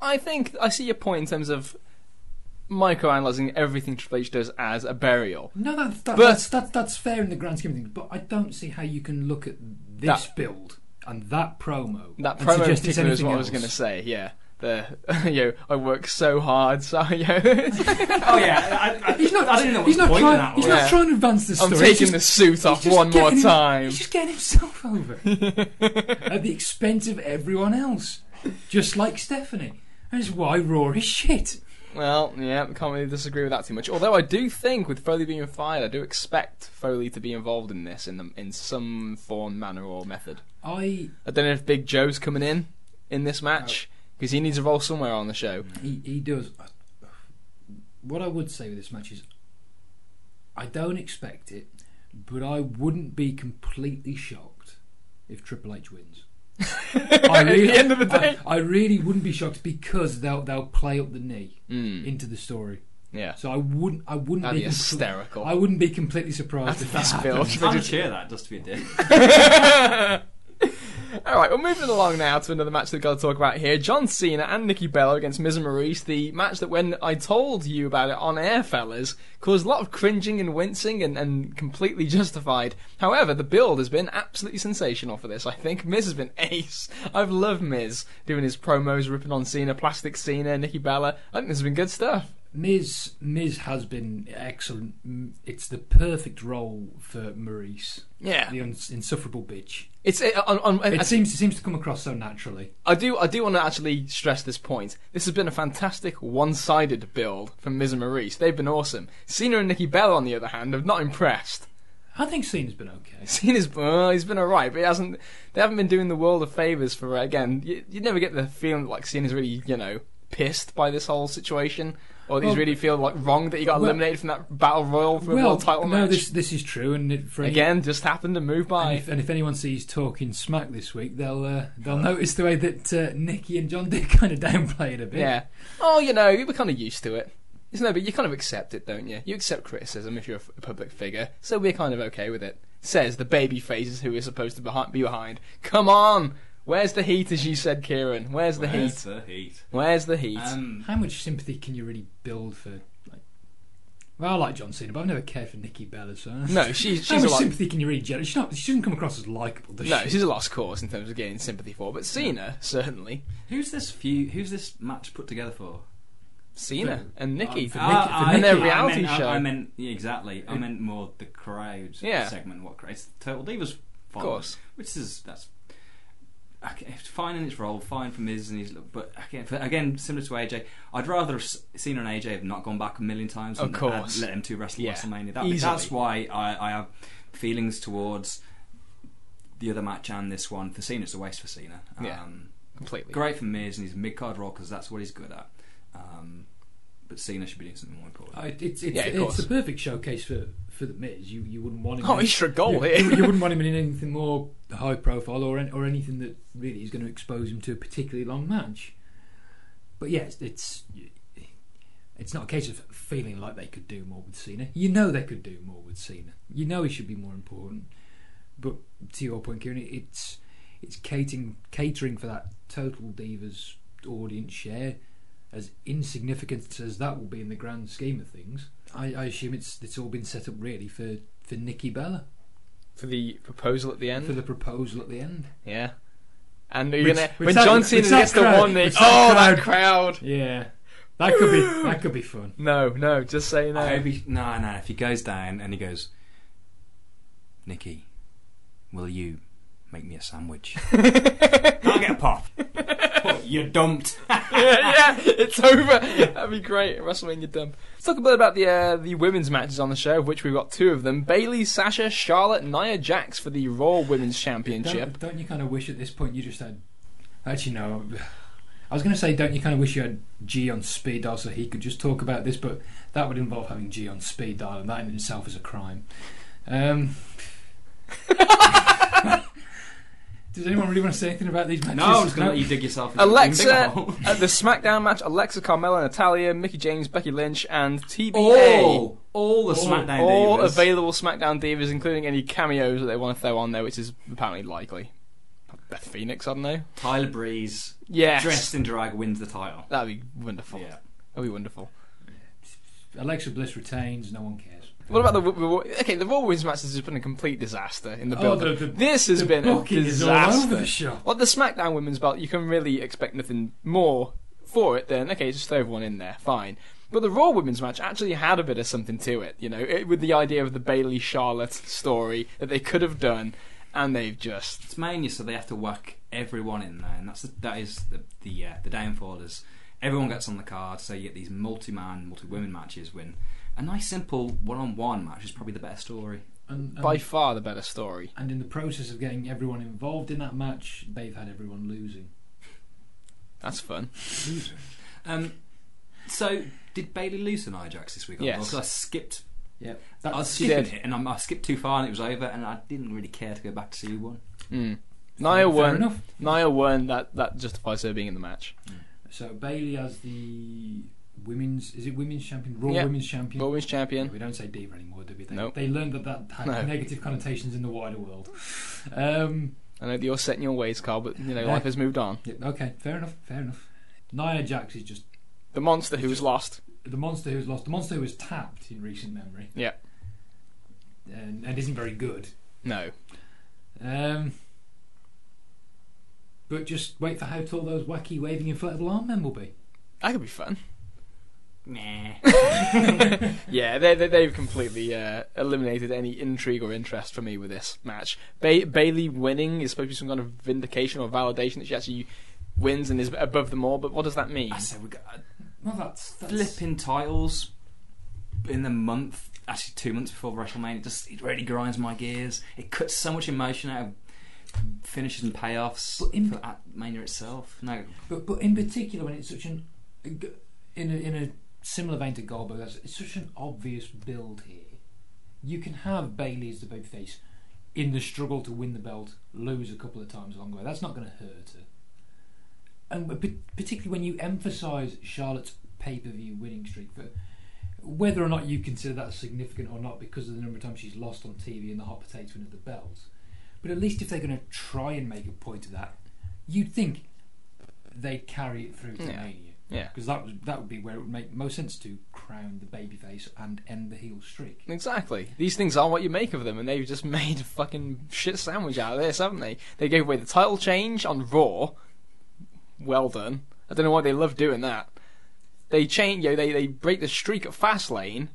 I think I see your point in terms of microanalyzing everything Triple H does as a burial. No, that, that, But- that's, that, that's fair in the grand scheme of things, but I don't see how you can look at this That- build and that promo. That promo in suggest it's particular is what anything I was going to say. Yeah, the you know, I work so hard, so you know, Oh yeah, I, I, He's not. I didn't know what he's not trying. that He's was. Yeah. trying to advance the story. I'm taking he's the suit off one more getting him- time. He's just getting himself over at the expense of everyone else, just like Stephanie. And it's why Raw is shit. Well, yeah, I can't really disagree with that too much. Although I do think with Foley being fired, I do expect Foley to be involved in this in the, in some form, manner, or method. I I don't know if Big Joe's coming in in this match uh, because he needs a role somewhere on the show. He, he does. What I would say with this match is, I don't expect it, but I wouldn't be completely shocked if Triple H wins. I At the end of the day. I, really wouldn't be shocked because they'll they'll play up the knee Mm, into the story. yeah, So I wouldn't I wouldn't that'd be, be comple- hysterical. I wouldn't be completely surprised if that this happened. build. I'm cheer that just to be a dick. All right, we're moving along now to another match that we've got to talk about here. John Cena and Nikki Bella against Miz and Maryse. The match that when I told you about it on air, fellas, caused a lot of cringing and wincing and, and completely justified. However, the build has been absolutely sensational for this, I think. Miz has been ace. I've loved Miz doing his promos, ripping on Cena, plastic Cena, Nikki Bella. I think this has been good stuff. Miz Miz has been excellent. It's the perfect role for Maryse, Yeah, the uns- insufferable bitch. it's uh, on, on, I- It seems it seems to come across so naturally. I do I do want to actually stress this point. This has been a fantastic one-sided build from Miz and Maryse. They've been awesome. Cena and Nikki Bella, on the other hand, have not impressed. I think Cena's been okay. Cena's well, he's been alright, but he hasn't. They haven't been doing the world of favors for again. You, you never get the feeling that, like Cena's really you know pissed by this whole situation, or he's Well, really feel like wrong that he got well- eliminated from that battle royal for a well, world title no, match. this this is true, and it, for any- Again, just happened to move And by. if, and if anyone sees talking smack this week, they'll uh, they'll notice the way that uh, Nikki and John did kind of downplay it a bit. Yeah. Oh, you know, you were kind of used to it. It's no, but you kind of accept it, don't you? You accept criticism if you're a public figure, so we're kind of okay with it. Says the baby faces who is supposed to be behind. Come on! Where's the heat, as you said, Kieran? Where's the Where's heat? the heat? Where's the heat? Um, How much sympathy can you really build for? Like, well, I like John Cena, but I've never cared for Nikki Bella. So no, she's how she's a much lot. sympathy can you really generate? She's not. She doesn't come across as likable, does No, she? she's a lost cause in terms of getting sympathy for, but Cena certainly. who's this few? Who's this match put together for? Cena For- and Nikki. uh, for Ah, Nikki- for I- and their Nikki, I reality meant- show. I, meant yeah, exactly. I meant more the crowd Yeah. segment. What crowd? It's the Total Divas. Fine, Of course. which is that's okay, it's fine in its role, fine for Miz and his. look, But again, for, again, similar to AJ, I'd rather have s- Cena and AJ have not gone back a million times. Of and course. had let them two wrestle Yeah, WrestleMania. That, that's why I, I have feelings towards the other match and this one. For Cena, it's a waste for Cena. Yeah. Um, Completely. great for Miz and his mid card role because that's what he's good at. Um, but Cena should be doing something more important. Uh, it's it's, Yeah, of it's course. the perfect showcase for for the Miz. You you wouldn't want him. Oh, in- he gold you, here. you, wouldn't want him in anything more high profile or or anything that really is going to expose him to a particularly long match. But yes, it's it's not a case of feeling like they could do more with Cena. You know they could do more with Cena. You know he should be more important. But to your point, Kieran, it's it's catering catering for that total divas audience share. As insignificant as that will be in the grand scheme of things, I, I assume it's it's all been set up really for, for Nikki Bella For the proposal at the end. for the proposal at the end. Yeah. And you're Which- gonna, which when that- John Cena gets the crowd- one, they, which that oh, that crowd- crowd. Yeah, that could be that could be fun. No, no, just say no. I hope he, no, no. If he goes down and he goes, Nikki, will you make me a sandwich? I'll get a pop. You're dumped. yeah, yeah, it's over. That'd be great. WrestleMania dump. Let's talk a bit about the uh, the women's matches on the show, of which we've got two of them: Bayley, Sasha, Charlotte, Nia Jax for the Raw Women's Championship. Don't, don't you kind of wish at this point you just had? Actually, no. I was going to say, don't you kind of wish you had G on speed dial so he could just talk about this, but that would involve having G on speed dial, and that in itself is a crime. Um, does anyone really want to say anything about these matches? No, I'm just going to let you dig yourself into Alexa the hole. at the SmackDown match: Alexa, Carmella, Natalya, Mickie James, Becky Lynch, and TBA. all, all the All- SmackDown all divas. available SmackDown divas, including any cameos that they want to throw on there, which is apparently likely. Beth Phoenix, I don't know. Tyler Breeze, Yes, dressed in drag, wins the title. that'd be wonderful. Yeah. That'd be wonderful. Alexa Bliss retains. No one cares. What about the, the okay? The Raw Women's match has just been a complete disaster in the Oh, build. the- the- this has been a booking is all disaster. the show. Well, the SmackDown Women's belt, you can really expect nothing more for it. Then okay, just throw everyone in there, fine. But the Raw Women's match actually had a bit of something to it, you know, it, with the idea of the Bayley Charlotte story that they could have done, and they've just It's Mania, so they have to whack everyone in there, and that's the, that is the the uh, the downfall is everyone gets on the card, so you get these multi-man, multi-women matches. When a nice simple one-on-one match is probably the better story. And, and, by far the better story. and in the process of getting everyone involved in that match, they've had everyone losing. That's fun. Um, so did Bayley lose to Nia Jax this week? Yes. Because I skipped. Yeah, I was skipping did. it, and I'm, I skipped too far, and it was over, and I didn't really care to go back to see who won. Mm. fair Nia won. enough. Nia won. That that justifies her being in the match. So Bayley as the women's is it women's champion, Raw Yeah. women's champion. Raw Women's Champion. We don't say diva anymore, do we? They, Nope. they learned that that had No. negative connotations in the wider world. Um, I know that you're set in your ways, Carl, but you know life has moved on. yeah, okay, fair enough, fair enough. Nia Jax is just The monster who was lost. the monster who's lost, the monster who was tapped in recent memory, Yeah. and, and isn't very good. No. Um, but just wait for how tall those wacky waving inflatable arm men will be. That could be fun. Meh. Yeah, they, they, they've completely uh, eliminated any intrigue or interest for me with this match. Ba- Bayley winning is supposed to be some kind of vindication or validation that she actually wins and is above them all, but what does that mean? I said we got uh, Well, that's, that's flipping titles in the month, actually two months before WrestleMania. It just it really grinds my gears. It cuts so much emotion out of finishes and payoffs But in- for that Mania itself. No, But but in particular, when it's such an in a, in a similar vein to Goldberg, it's such an obvious build here. You can have Bayley as the babyface in the struggle to win the belt, lose a couple of times along the way. That's not going to hurt her. And particularly when you emphasise Charlotte's pay per view winning streak, for whether or not you consider that significant or not, because of the number of times she's lost on TV and the hot potato of the belt. But at least if they're going to try and make a point of that, you'd think they'd carry it through to Yeah. Mania. Yeah. Because that was that would be where it would make most sense to crown the babyface and end the heel streak. Exactly. These things are what you make of them, and they've just made a fucking shit sandwich out of this, haven't they? They gave away the title change on Raw. Well done. I don't know why they love doing that. They change, you know, they they break the streak at Fastlane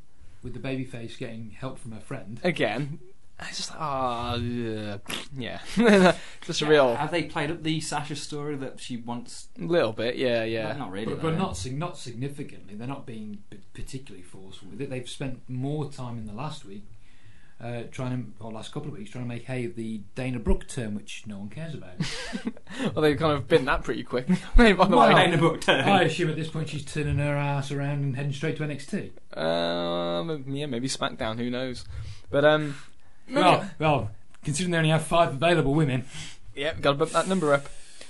With the babyface getting help from her friend. again. It's just ah, yeah, yeah. just a Yeah, real Have they played up the Sasha story that she wants? A little bit, yeah, No, yeah. not really. But, but not not significantly. They're not being particularly forceful with it. They've spent more time in the last week uh, trying to, or last couple of weeks, trying to make hay of the Dana Brooke term, which no one cares about. Well, they've kind of been that pretty quick. By the Well, way, in the term. I assume at this point she's turning her ass around and heading straight to NXT. um, yeah, maybe SmackDown. Who knows? But um, Well, well, considering they only have five available women, Yeah, got to bump that number up.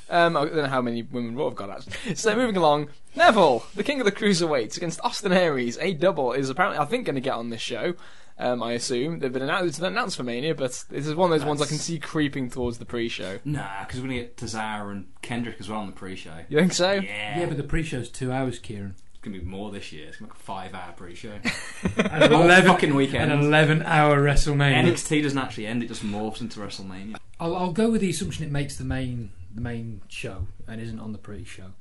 Um, I don't know how many women Raw have got actually. So moving along, Neville, the king of the cruiserweights, against Austin Aries. A double is apparently, I think, going to get on this show. Um, I assume they've been announced, it's been announced for Mania, but this is one of those ones I can see creeping towards the pre-show. Nah, because we're gonna get Tozawa and Kendrick as well on the pre-show. You think so? Yeah, yeah, but the pre-show's two hours, Kieran. It's gonna be more this year. It's gonna be like a five-hour pre-show. An Whole 11 fucking weekend. An eleven-hour WrestleMania. NXT doesn't actually end; it just morphs into WrestleMania. I'll, I'll go with the assumption it makes the main the main show and isn't on the pre-show.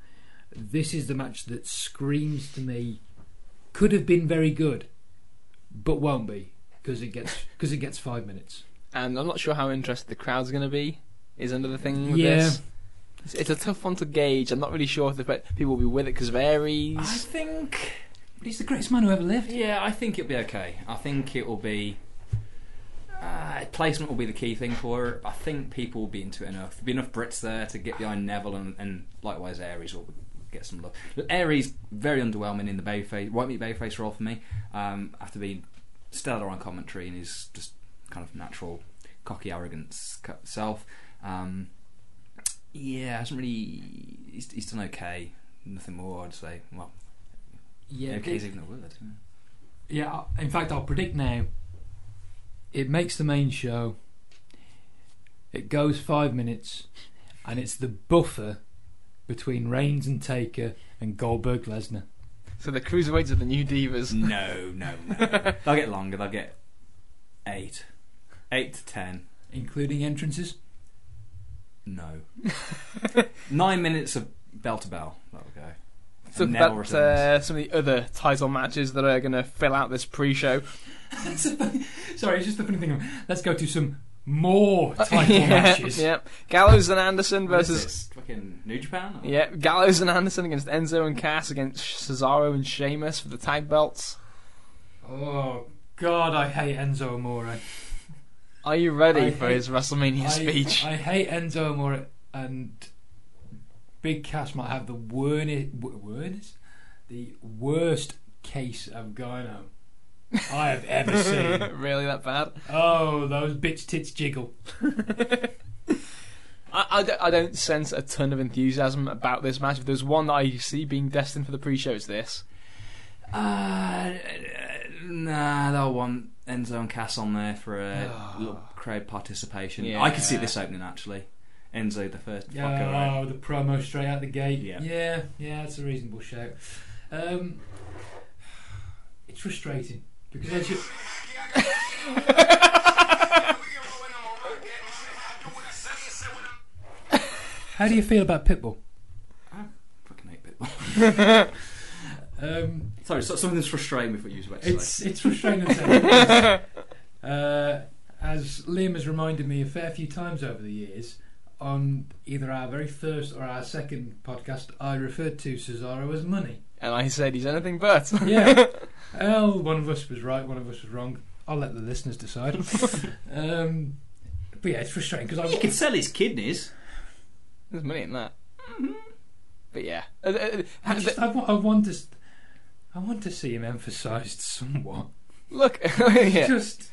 This is the match that screams to me could have been very good, but won't be because it gets because it gets five minutes. And I'm not sure how interested the crowd's going to be. Is another thing with Yeah. this. It's, it's a tough one to gauge. I'm not really sure if the pe- people will be with it because of Aries. I think, he's the greatest man who ever lived. yeah, I think it'll be okay. I think it will be. Uh, placement will be the key thing for it. I think people will be into it enough. There'll be enough Brits there to get behind Neville, and, and likewise Aries will get some love. Aries very underwhelming in the babyface white meat babyface role for me. Um, after being stellar on commentary and his just kind of natural cocky arrogance self. Um, yeah, hasn't really. He's, he's done okay. Nothing more, I'd say. Well, Yeah, okay is even a word. yeah. yeah. In fact, I'll predict now. It makes the main show. It goes five minutes, and it's the buffer between Reigns and Taker and Goldberg Lesnar. So the cruiserweights are the new divas. No, no, no. They'll get longer. They'll get eight, eight to ten. including entrances. No, nine minutes of bell to bell. That'll go. So And Neville about returns. uh, some of the other title matches that are going to fill out this pre-show. Sorry, it's just the funny thing. Let's go to some more title yeah, matches. yeah. Gallows and Anderson What is versus this? fucking New Japan. or- yeah, Gallows and Anderson against Enzo and Cass against Cesaro and Sheamus for the tag belts. Oh God, I hate Enzo Amore. Are you ready I for hate- his WrestleMania I, speech? I hate Enzo Amore, and Big Cass might have the worst, worst, the worst case of gyno I have ever seen. really that bad? Oh, those bitch tits jiggle. I, I, don't, I don't sense a ton of enthusiasm about this match. If there's one that I see being destined for the pre-show, it's this. Uh, nah, they'll want Enzo and Cass on there for a little crowd participation. Yeah. I could see this opening actually. Enzo the first fucker. Oh, the promo straight out the gate. Yeah. yeah, yeah, that's a reasonable shout. Um, it's frustrating because as you, how do you feel about Pitbull? I fucking hate Pitbull. Um, Sorry, so, something's frustrating with what you was about to it's it's frustrating. to uh, as Liam has reminded me a fair few times over the years, on either our very first or our second podcast, I referred to Cesaro as money. And I said he's anything but. Yeah. well, one of us was right, one of us was wrong. I'll let the listeners decide. um, but yeah, it's frustrating because He could sell his kidneys. There's money in that. But yeah. I, just, I, I want to. s- I want to see him emphasised somewhat. look, yeah. Just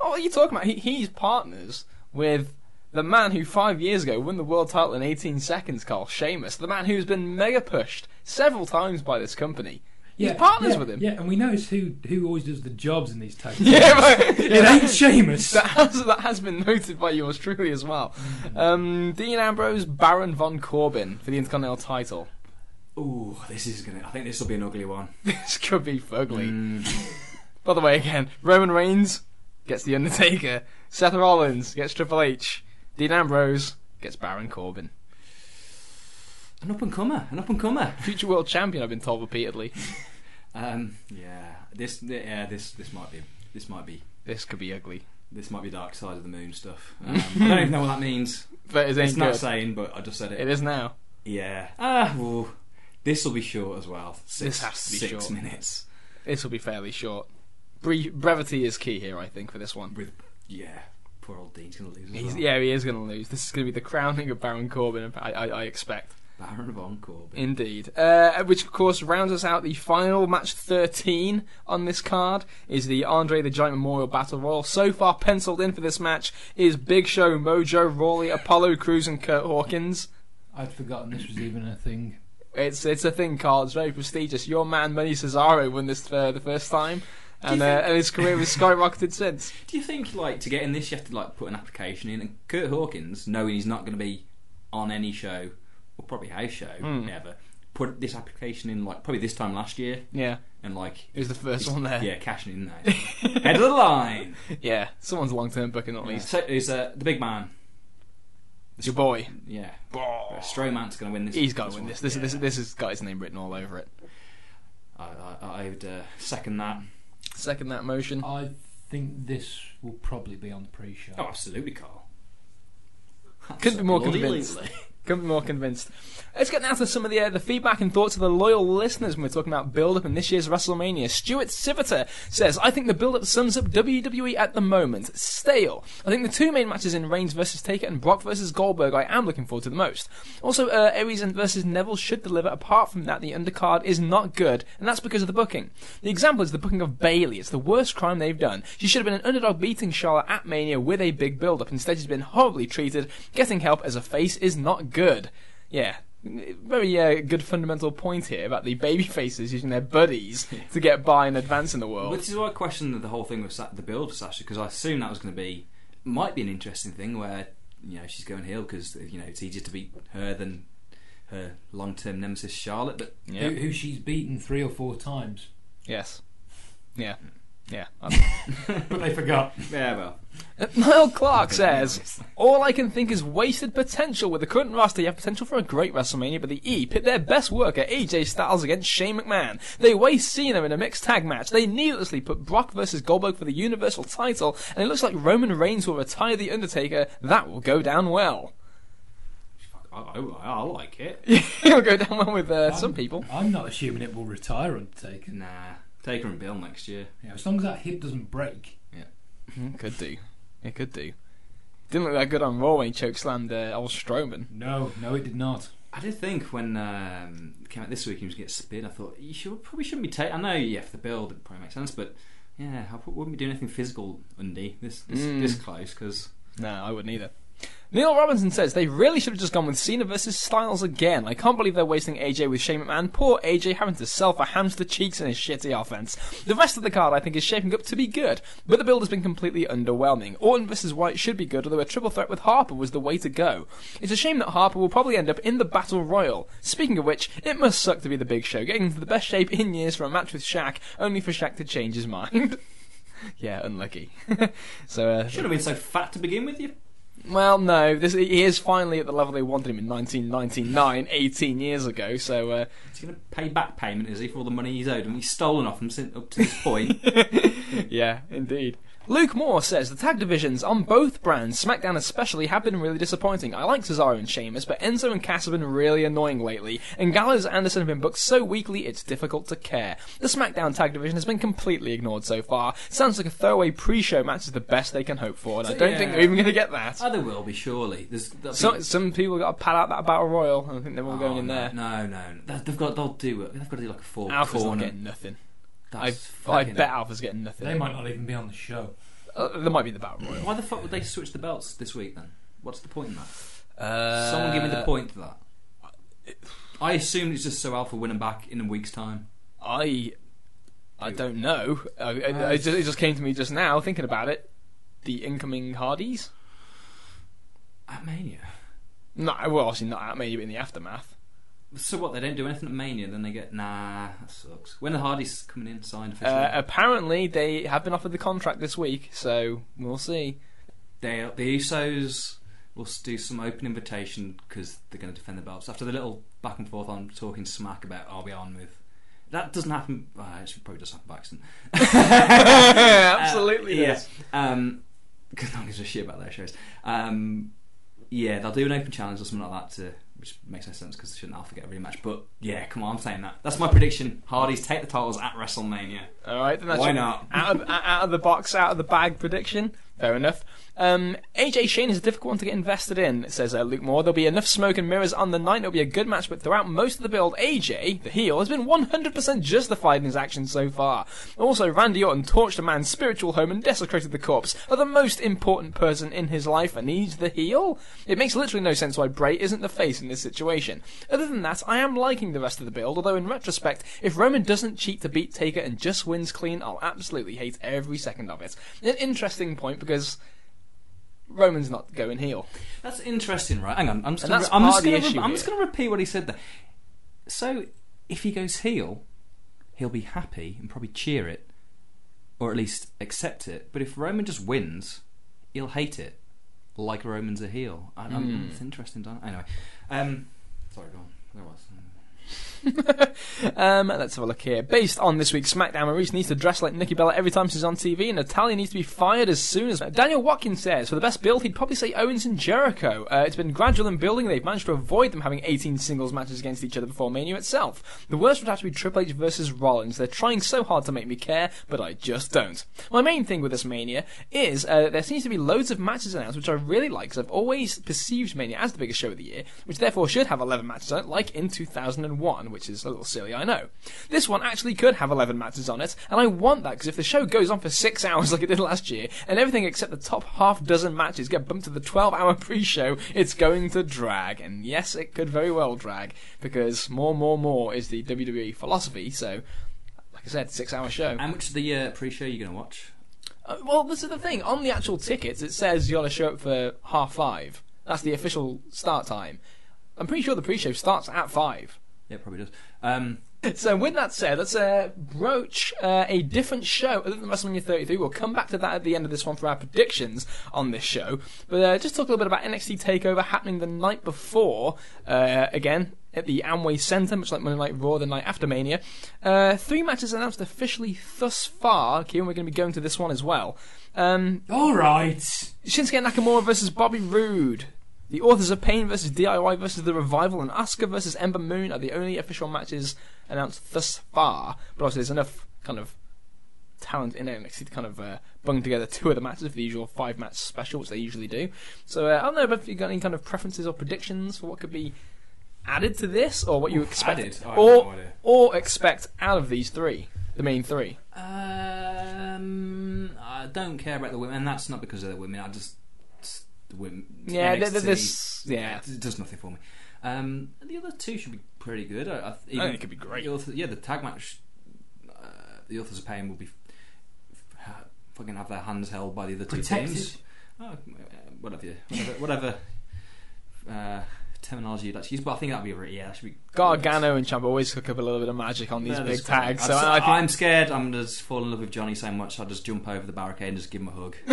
Oh, what are you talking about? He, he's partners with the man who five years ago won the world title in 18 seconds, Carl Sheamus. The man who's been mega pushed several times by this company. He's partners yeah, with him. Yeah, and we notice who who always does the jobs in these tag. Yeah, but- it ain't Sheamus. That has, that has been noted by yours truly as well. Um, Dean Ambrose, Baron von Corbin for the Intercontinental title. Ooh, this is gonna. I think this will be an ugly one. This could be fugly. Mm. By the way, again, Roman Reigns gets The Undertaker. Seth Rollins gets Triple H. Dean Ambrose gets Baron Corbin. An up and comer, an up and comer. Future world champion, I've been told repeatedly. Um, yeah, this, yeah, this, this might be, this might be, This could be ugly. this might be dark side of the moon stuff. Um, I don't even know what that means. But it It's not saying, but I just said it. It is now. Yeah. Ah, this will be short as well. Six, This has to be six short. minutes. This will be fairly short. Bre- brevity is key here, I think, for this one. With yeah, poor old Dean's gonna lose. As He's, well. yeah, he is going to lose. This is going to be the crowning of Baron Corbin, I, I, I expect. Baron von Corbin. Indeed. Uh, which, of course, rounds us out. The final match 13 on this card is the Andre the Giant Memorial Battle Royal. So far, penciled in for this match is Big Show, Mojo, Rawley, Apollo Crews, and Kurt Hawkins. I'd forgotten this was even a thing. It's it's a thing, Carl. It's very prestigious. Your man, Money Cesaro, won this for the first time, and, uh, and his career has skyrocketed since. Do you think like to get in this you have to like put an application in? And Kurt Hawkins, knowing he's not going to be on any show or probably house show Hmm. ever, put this application in like probably this time last year Yeah, and like it was the first one there. yeah, cashing in there. Head of the line. Yeah, someone's long-term booking at least. So is uh, the big man? It's your boy. Yeah, Oh, Strowman's going to win this. he's got to win this. This, Yeah. this this has got his name written all over it. I, I, I would uh, second that. Second that motion. I think this will probably be on the pre-show. Oh, absolutely, Carl. Couldn't be more Absolutely. convinced. Couldn't be more convinced. Let's get now to some of the uh, the feedback and thoughts of the loyal listeners when we're talking about build-up in this year's WrestleMania. Stuart Siviter says, "I think the build-up sums up WWE at the moment. Stale. I think the two main matches in Reigns versus Taker and Brock versus Goldberg, I am looking forward to the most. Also, uh, Aries versus Neville should deliver. Apart from that, the undercard is not good, and that's because of the booking. The example is the booking of Bayley. It's the worst crime they've done. She should have been an underdog beating Charlotte at Mania with a big build-up. Instead, she's been horribly treated. Getting help as a face is not good." Yeah, very uh, good fundamental point here about the baby faces using their buddies to get by and advance in the world. Which is why I questioned the whole thing with Sa- the build for Sasha because I assumed that was going to be might be an interesting thing where you know she's going heel because you know it's easier to beat her than her long-term nemesis Charlotte. But Yeah. Who, who she's beaten three or four times, Yes. Yeah. Yeah. but they forgot. yeah, well, Niall Clark says, All I can think is wasted potential. With the current roster, you have potential for a great WrestleMania, but the E pit their best work at AJ Styles against Shane McMahon. They waste Cena in a mixed tag match. They needlessly put Brock versus Goldberg for the Universal title, and it looks like Roman Reigns will retire The Undertaker. That will go down well. I, I, I like it. It'll go down well with uh, some people. I'm not assuming it will retire Undertaker. Nah, Taker and Bill next year. Yeah, as long as that hip doesn't break. Mm, Could do. It could do. Didn't look that good on Raw when he chokeslammed uh, old Strowman. No, no, it did not. I did think when um, it came out this week he was getting spin. I thought you should probably shouldn't be taking. I know yeah, for the build it probably makes sense, but yeah, I wouldn't be doing anything physical Undy this this, Mm. this close because No, I wouldn't either. Neil Robinson says they really should have just gone with Cena versus Styles again. I can't believe they're wasting AJ with Shane McMahon. Poor AJ having to sell for hamster cheeks in his shitty offense. The rest of the card I think is shaping up to be good, but the build has been completely underwhelming. Orton versus Wyatt should be good, although a triple threat with Harper was the way to go. It's a shame that Harper will probably end up in the Battle Royal. Speaking of which, it must suck to be the big show, getting into the best shape in years for a match with Shaq, only for Shaq to change his mind. yeah, unlucky. so uh, should have been so fat to begin with. You Well, no, this he is finally at the level they wanted him in 1999, 18 years ago. So uh, He's going to pay back payment, is he, for all the money he's owed? And he's stolen off him since, up to this point. yeah, indeed. Luke Moore says the tag divisions on both brands, SmackDown especially, have been really disappointing. I like Cesaro and Sheamus, but Enzo and Cass have been really annoying lately, and Gallows and Anderson have been booked so weakly it's difficult to care. The SmackDown tag division has been completely ignored so far. Sounds like a throwaway pre-show match is the best they can hope for, and I don't think they're even going to get that. oh, there will be, surely. There's, So, be- some people got to pad out that battle royal, I think they're all going Oh, in no, there. No, no, no. They've got. They'll do it. They've got to do like a four Alpha's not corner. getting nothing. I, That's I fucking- bet Alpha's getting nothing. They might not even be on the show. Uh, there might be the battle royal. Why the fuck would they switch the belts this week then? What's the point in that? Uh, Someone give me the point to that. I assume it's just so Alpha win them back in a week's time. I I don't know. Uh, it, it, just, it just came to me just now thinking about it. The incoming Hardys. At Mania. No, well, obviously not at Mania, but in the aftermath. So what? They don't do anything at Mania, then they get nah. That sucks. When the Hardys coming in signed officially? Uh, apparently, they have been offered the contract this week, so we'll see. they the Usos will do some open invitation because they're going to defend the belts after the little back and forth on talking smack about are we on with. That doesn't happen. Well, actually, probably does happen by accident. Absolutely, Uh, yes. yeah. Um, because no one gives a shit about their shows. Um, yeah, they'll do an open challenge or something like that to, which makes no sense because they shouldn't Alpha get a rematch. But yeah, come on, I'm saying that. That's my prediction. Hardys take the titles at WrestleMania. All right, then that's Why your not? Out of, out of the box, out of the bag prediction. Fair enough. Um, AJ Shane is a difficult one to get invested in, says uh, Luke Moore. There'll be enough smoke and mirrors on the night. It'll be a good match, but throughout most of the build, AJ, the heel, has been 100% justified in his actions so far. Also, Randy Orton torched a man's spiritual home and desecrated the corpse of the most important person in his life, and he's the heel? It makes literally no sense why Bray isn't the face in this situation. Other than that, I am liking the rest of the build, although in retrospect, if Roman doesn't cheat to beat Taker and just wins clean, I'll absolutely hate every second of it. An interesting point because Roman's not going heel. That's interesting, right? Hang on, I'm just And that's I'm part just of the gonna, issue I'm just here. going to repeat what he said there. So, if he goes heel, he'll be happy and probably cheer it, or at least accept it. But if Roman just wins, he'll hate it, like Roman's a heel. I, I'm, Hmm. It's interesting, don't Anyway, um, sorry, go on. There was. Um, let's have a look here. Based on this week's SmackDown, Maryse needs to dress like Nikki Bella every time she's on TV, and Natalya needs to be fired as soon as. Daniel Watkins says, for the best build, he'd probably say Owens and Jericho. Uh, it's been gradual in building, they've managed to avoid them having 18 singles matches against each other before Mania itself. The worst would have to be Triple H versus Rollins. They're trying so hard to make me care, but I just don't. My main thing with this Mania is uh, there seems to be loads of matches announced, which I really like, because I've always perceived Mania as the biggest show of the year, which therefore should have 11 matches on it, like in 2001, which is a little silly, I know. This one actually could have 11 matches on it, and I want that, because if the show goes on for 6 hours like it did last year, and everything except the top half dozen matches get bumped to the 12 hour pre show, it's going to drag. And yes, it could very well drag, because more, more, more is the WWE philosophy, so. Like I said, six hour show. How much of the uh, pre-show are you going to watch? Uh, well, this is the thing. On the actual tickets, it says you got to show up for half five. That's the official start time. I'm pretty sure the pre-show starts at five. Yeah, it probably does. Um, So, with that said, let's uh, broach uh, a different show other than WrestleMania 33. We'll come back to that at the end of this one for our predictions on this show. But uh, just talk a little bit about NXT Takeover happening the night before. Uh, again, at the Amway Centre, much like Monday Night Raw the night after Mania. Uh, three matches announced officially thus far. Kieran, we're going to be going to this one as well. Um, All right. Shinsuke Nakamura versus Bobby Roode. The Authors of Pain versus DIY versus The Revival and Asuka versus Ember Moon are the only official matches announced thus far. But obviously, there's enough kind of talent in NXT to kind of uh, bung together two of the matches for the usual five match special, which they usually do. So uh, I don't know if you've got any kind of preferences or predictions for what could be added to this, or what you expect, added? Or no or expect out of these three, the main three. Um, I don't care about the women, and that's not because of the women. I just it's the women. Yeah, NXT, th- this yeah. it does nothing for me. Um, the other two should be pretty good. I, I, th- I think it could be great. the author- yeah, the tag match. Uh, the authors of pain will be f- fucking have their hands held by the other two Protected. teams. Oh, uh, whatever, you- whatever, whatever uh, terminology you'd like to use, but I think that'd be a really, yeah, that should be. Gargano and Ciampa always hook up a little bit of magic on these Yeah, big tags. So I'm, I think I'm scared. I'm just fall in love with Johnny so much. I'll just jump over the barricade and just give him a hug.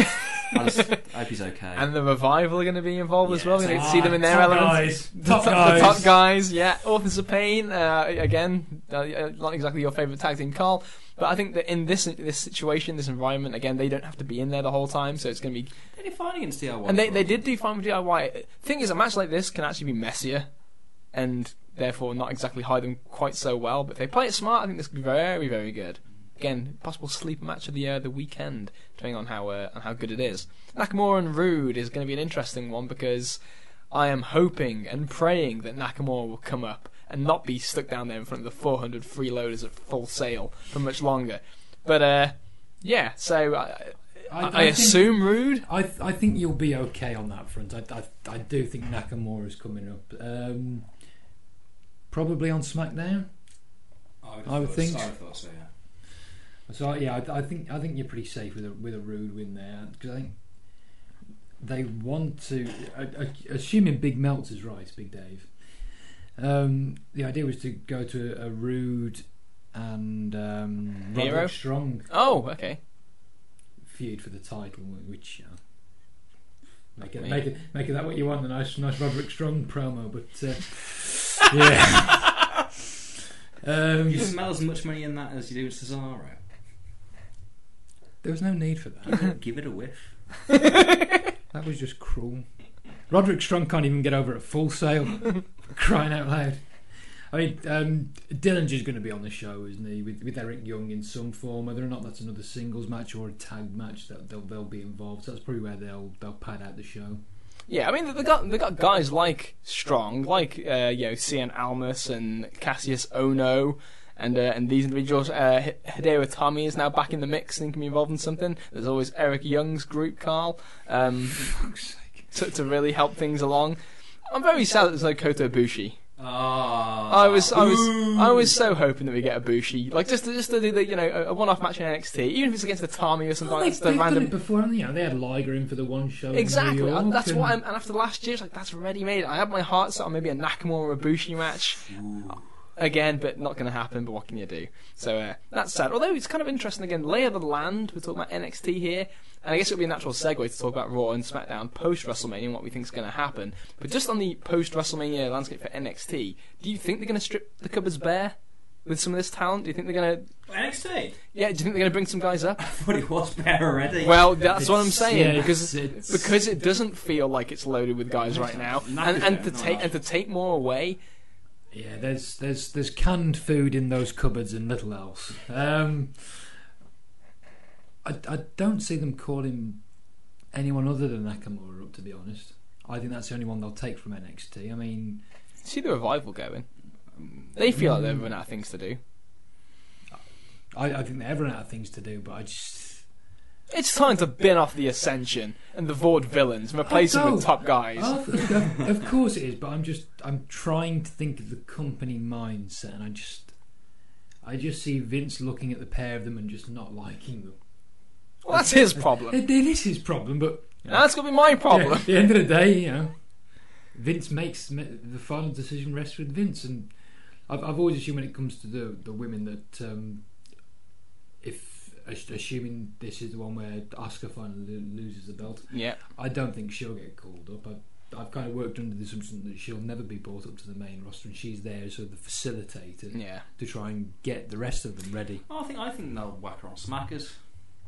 I just I hope he's okay. and the revival are going to be involved as well. We're going to see them in their top element. guys. The Top top, guys. the top guys, yeah. Authors of Pain, uh, again, uh, uh, not exactly your favourite tag team, Carl. But I think that in this this situation, this environment, again, they don't have to be in there the whole time, so it's going to be. they did fine against DIY. And they, they did do fine with DIY. Thing is, a match like this can actually be messier, and therefore not exactly hide them quite so well. But if they play it smart, I think this could be very, very good. Again, possible sleeper match of the uh, the weekend, depending on how uh, on how good it is. Nakamura and Roode is going to be an interesting one because I am hoping and praying that Nakamura will come up and not be stuck down there in front of the 400 freeloaders at full sail for much longer. But uh, yeah, so I, I, I, think- assume Roode. I I think you'll be okay on that front. I I, I do think Nakamura is coming up. Um, probably on SmackDown. I would think- I thought so. Yeah. So yeah, I, I think I think you're pretty safe with a with a Roode win there because I think they want to. Uh, uh, assuming Big Meltz is right, Big Dave. Um, the idea was to go to a Roode and um, Hero? Roderick Strong Oh, okay. feud for the title, which. Uh, Make it, make it, make it that what you want. A nice, nice Roderick Strong promo, but uh, yeah. um, You smell as much money in that as you do in Cesaro. there was no need for that. Give it, give it a whiff. That was just cruel. Roderick Strong can't even get over a full sail. crying out loud. I mean, um, Dillinger's going to be on the show, isn't he? With, with Eric Young in some form, whether or not that's another singles match or a tag match, that they'll they'll be involved. So that's probably where they'll they'll pad out the show. Yeah, I mean they got they got guys like Strong, like uh, you know Cien Almas and Kassius Ohno, and uh, and these individuals. Uh, Hideo Itami is now back in the mix and can be involved in something. There's always Eric Young's group, Carl, um, to to really help things along. I'm very sad that there's no Kota Ibushi. Ah, I was, I was, I was so hoping that we get a Bushi, like just to, just to do the, you know, a a one-off match in NXT, even if it's against the Tommy or something. Well, like they, that's the they've done random. it before, they? You know, they had Liger in for the one show. Exactly. York, and that's and- what I'm. And after last year, it's like that's ready made. I had my heart set on maybe a Nakamura or a Bushi match again, but not going to happen. But what can you do? So uh, that's sad. Although it's kind of interesting again. Lay of the land. We're talking about NXT here, and I guess it would be a natural segue to talk about Raw and SmackDown post WrestleMania and what we think is going to happen. But just on the post WrestleMania landscape for NXT, do you think they're going to strip the cupboards bare? With some of this talent, do you think they're gonna? NXT. Yeah, do you think they're gonna bring some guys up? I thought it was bare already. Well, that's what I'm saying yeah, because it's- it's- because it doesn't feel like it's loaded with guys right now, and, and to take and to take more away. Yeah, there's there's there's canned food in those cupboards and little else. Um, I I don't see them calling anyone other than Nakamura up. To be honest, I think that's the only one they'll take from NXT. I mean, See the revival going. They feel like they've run out of things to do. I, I think they're everyone out of things to do, but I just It's time to bin off the Ascension and the Vaudevillains and replace them with oh, top guys. Oh, of course it is, but I'm just I'm trying to think of the company mindset, and I just I just see Vince looking at the pair of them and just not liking them. Well, that's his problem. It, it is his problem, but That's gonna be my Yeah, problem. at the end of the day, you know, Vince makes the final decision rests with Vince, and I've, I've always assumed when it comes to the the women that um, if assuming this is the one where Asuka finally loses the belt, Yeah. I don't think she'll get called up. I've, I've kind of worked under the assumption that she'll never be brought up to the main roster, and she's there as sort of the facilitator Yeah. to try and get the rest of them ready. I think I think they'll whack her on smackers.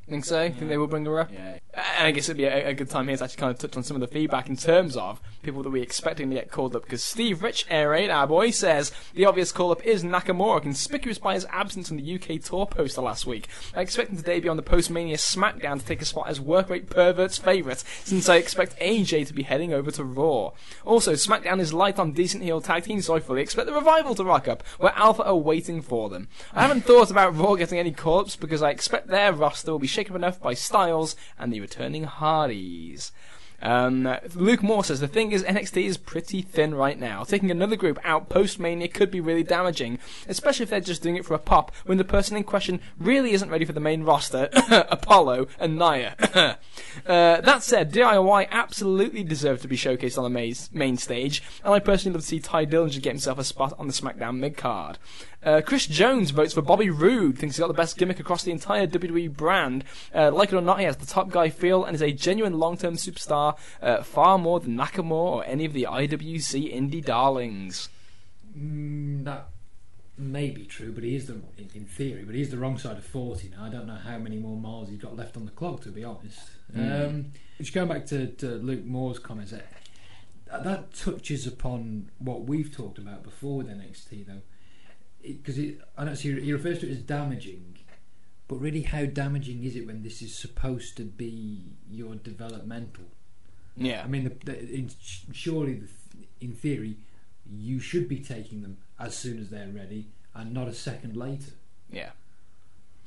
Think so? Think they will bring her up? Yeah. And I guess it'd be a, a good time here to actually kind of touch on some of the feedback in terms of people that we're expecting to get called up. Because Steve Rich, Air Raid, our boy, says the obvious call up is Nakamura, conspicuous by his absence from the UK tour poster last week. I expect him to debut on the Postmania SmackDown to take a spot as work rate pervert's favourite, since I expect AJ to be heading over to Raw. Also, SmackDown is light on decent heel tag teams, so I fully expect the revival to rock up, where Alpha are waiting for them. I haven't thought about Raw getting any call ups because I expect their roster will be shaken up enough by Styles and the returning Hardys. Um, Luke Moore says the thing is NXT is pretty thin right now. Taking another group out post Mania could be really damaging, especially if they're just doing it for a pop when the person in question really isn't ready for the main roster, Apollo and Nia. uh, that said, DIY absolutely deserve to be showcased on the main, main stage, and I personally love to see Tye Dillinger get himself a spot on the SmackDown mid card. Uh, Chris Jones votes for Bobby Roode, thinks he's got the best gimmick across the entire WWE brand. Uh, like it or not, he has the top guy feel and is a genuine long-term superstar, uh, far more than Nakamura or any of the IWC indie darlings. Mm, that may be true, but he is the in, in theory, but he is the wrong side of forty now. I don't know how many more miles he's got left on the clock, to be honest. Um, just going back to, to Luke Moore's comments, that, that touches upon what we've talked about before with NXT, though, because I know he, he refers to it as damaging, but really, how damaging is it when this is supposed to be your developmental? Yeah. I mean, the, the, in, surely, the, in theory, you should be taking them as soon as they're ready, and not a second later. Yeah.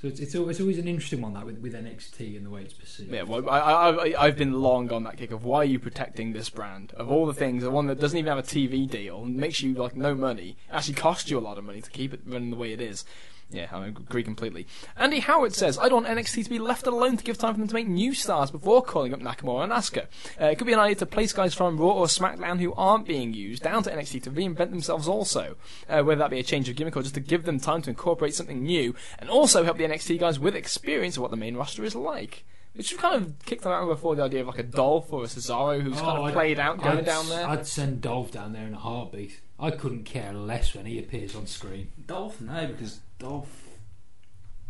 So it's it's always, it's always an interesting one that with, with NXT and the way it's perceived. Yeah, well, I, I, I've been long on that kick of why are you protecting this brand? Of all the things, the one that doesn't even have a TV deal, makes you like no money, actually costs you a lot of money to keep it running the way it is. Yeah, I agree completely. Andy Howard says, I don't want NXT to be left alone to give time for them to make new stars before calling up Nakamura and Asuka. Uh, it could be an idea to place guys from Raw or SmackDown who aren't being used down to NXT to reinvent themselves also. Uh, whether that be a change of gimmick or just to give them time to incorporate something new, and also help the NXT guys with experience of what the main roster is like. Which we've kind of kicked around before the idea of like a Dolph or a Cesaro who's kind of Oh, I'd- played out going I'd, down there. I'd send Dolph down there in a heartbeat. I couldn't care less when he appears on screen. Dolph, no, because Dolph.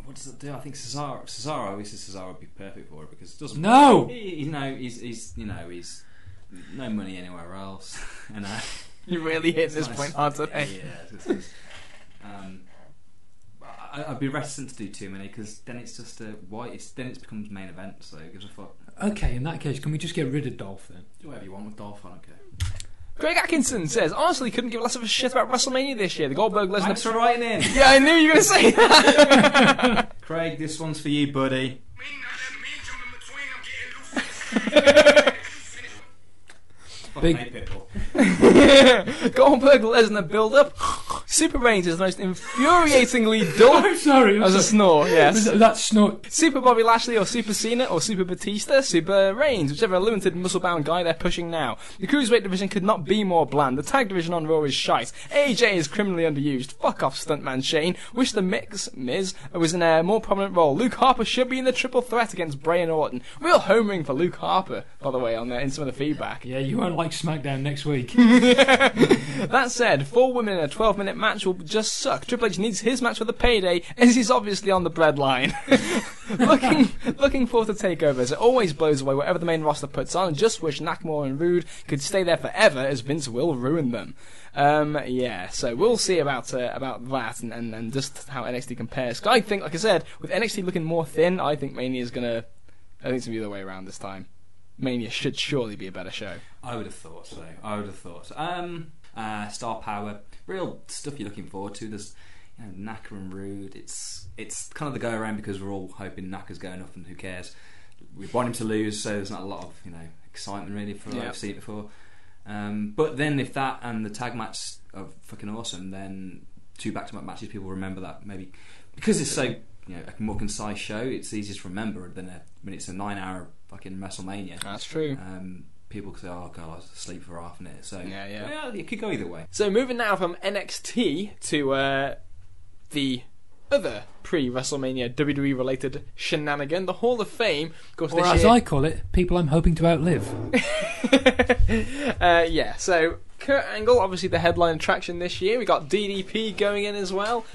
What does it do? I think Cesaro. Cesaro, obviously, Cesaro would be perfect for it because it doesn't. No! He, you know, he's, he's you know he's no money anywhere else, and uh, you really hit this nice. point hard today. Yeah, it's, it's, um, I, I'd be reticent to do too many because then it's just a why it's then it becomes main event. So it gives a fuck. Okay, in that case, can we just get rid of Dolph then? Do whatever you want with Dolph. I don't care. Greg Atkinson says, honestly, couldn't give less of a shit about WrestleMania this year. The Goldberg Thanks Lesnar. for writing in, Yeah, I knew you were going to say that. Craig. This one's for you, buddy. Big- Fucking hate Pitbull. Goldberg Lesnar build up. Super Reigns is the most infuriatingly dull. I'm sorry. As a snore, yes. That snort. Super Bobby Lashley or Super Cena or Super Batista, Super Reigns, whichever limited muscle bound guy they're pushing now. The Cruiserweight division could not be more bland. The tag division on Raw is shite. AJ is criminally underused. Fuck off, stuntman Shane. Wish the Mix, Miz was in a more prominent role. Luke Harper should be in the triple threat against Bray and Orton. Real homering for Luke Harper, by the way, on the, in some of the feedback. Yeah, you won't like SmackDown next week. That said, four women in a 12 minute match will just suck. Triple H needs his match for the payday, as he's obviously on the breadline. looking, looking forward to takeovers. It always blows away whatever the main roster puts on, just wish Nakamura and Roode could stay there forever, as Vince will ruin them. Um, yeah, so we'll see about uh, about that and, and, and just how NXT compares. I think, like I said, with NXT looking more thin, I think Mania is gonna. I think it's gonna be the way around this time. Mania should surely be a better show. I would have thought so. I would have thought so. Um, uh, star power, real stuff you're looking forward to. There's you know, Naka and Roode. It's it's kind of the go around because we're all hoping Naka's going up, and who cares? We want him to lose, so there's not a lot of you know excitement really for Yeah. I've seen it before. Um, but then if that and the tag match are fucking awesome, then two back-to-back matches people remember that maybe because it's so you know a more concise show. It's easier to remember than a, when it's a nine-hour fucking WrestleMania. That's true. Um, people could say, "Oh God, I was asleep for half an hour." So Yeah, yeah. it could go either way. So moving now from NXT to uh, the other pre-WrestleMania WWE related shenanigan, the Hall of Fame. Of course, or this as year, I call it, people I'm hoping to outlive. uh, yeah. So Kurt Angle, obviously the headline attraction this year. We got DDP going in as well.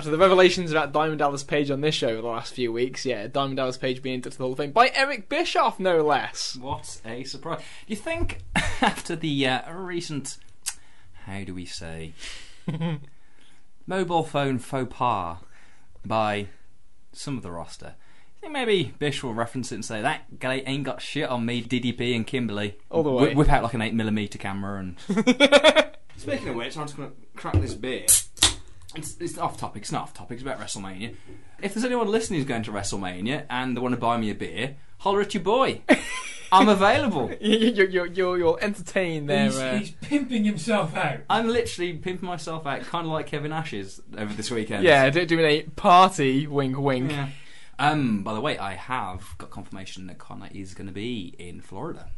After the revelations about Diamond Dallas Page on this show over the last few weeks, yeah, Diamond Dallas Page being inducted to the Hall of Fame by Eric Bischoff, no less. What a surprise! Do you think after the uh, recent, how do we say, mobile phone faux pas by some of the roster? I think maybe Bish will reference it and say that guy ain't got shit on me, DDP and Kimberly. All the way. Whip out like an eight millimeter camera and. Speaking of which, I'm just going to crack this beer. It's, it's off topic. It's not off topic. It's about WrestleMania. If there's anyone listening who's going to WrestleMania and they want to buy me a beer, holler at your boy. I'm available. You're, you're, you're, you're entertained there. he's, uh, he's pimping himself out. I'm literally pimping myself out, kind of like Kevin Ashes over this weekend. yeah, do- doing a party wink wink. Yeah. Um. By the way, I have got confirmation that Conor is going to be in Florida.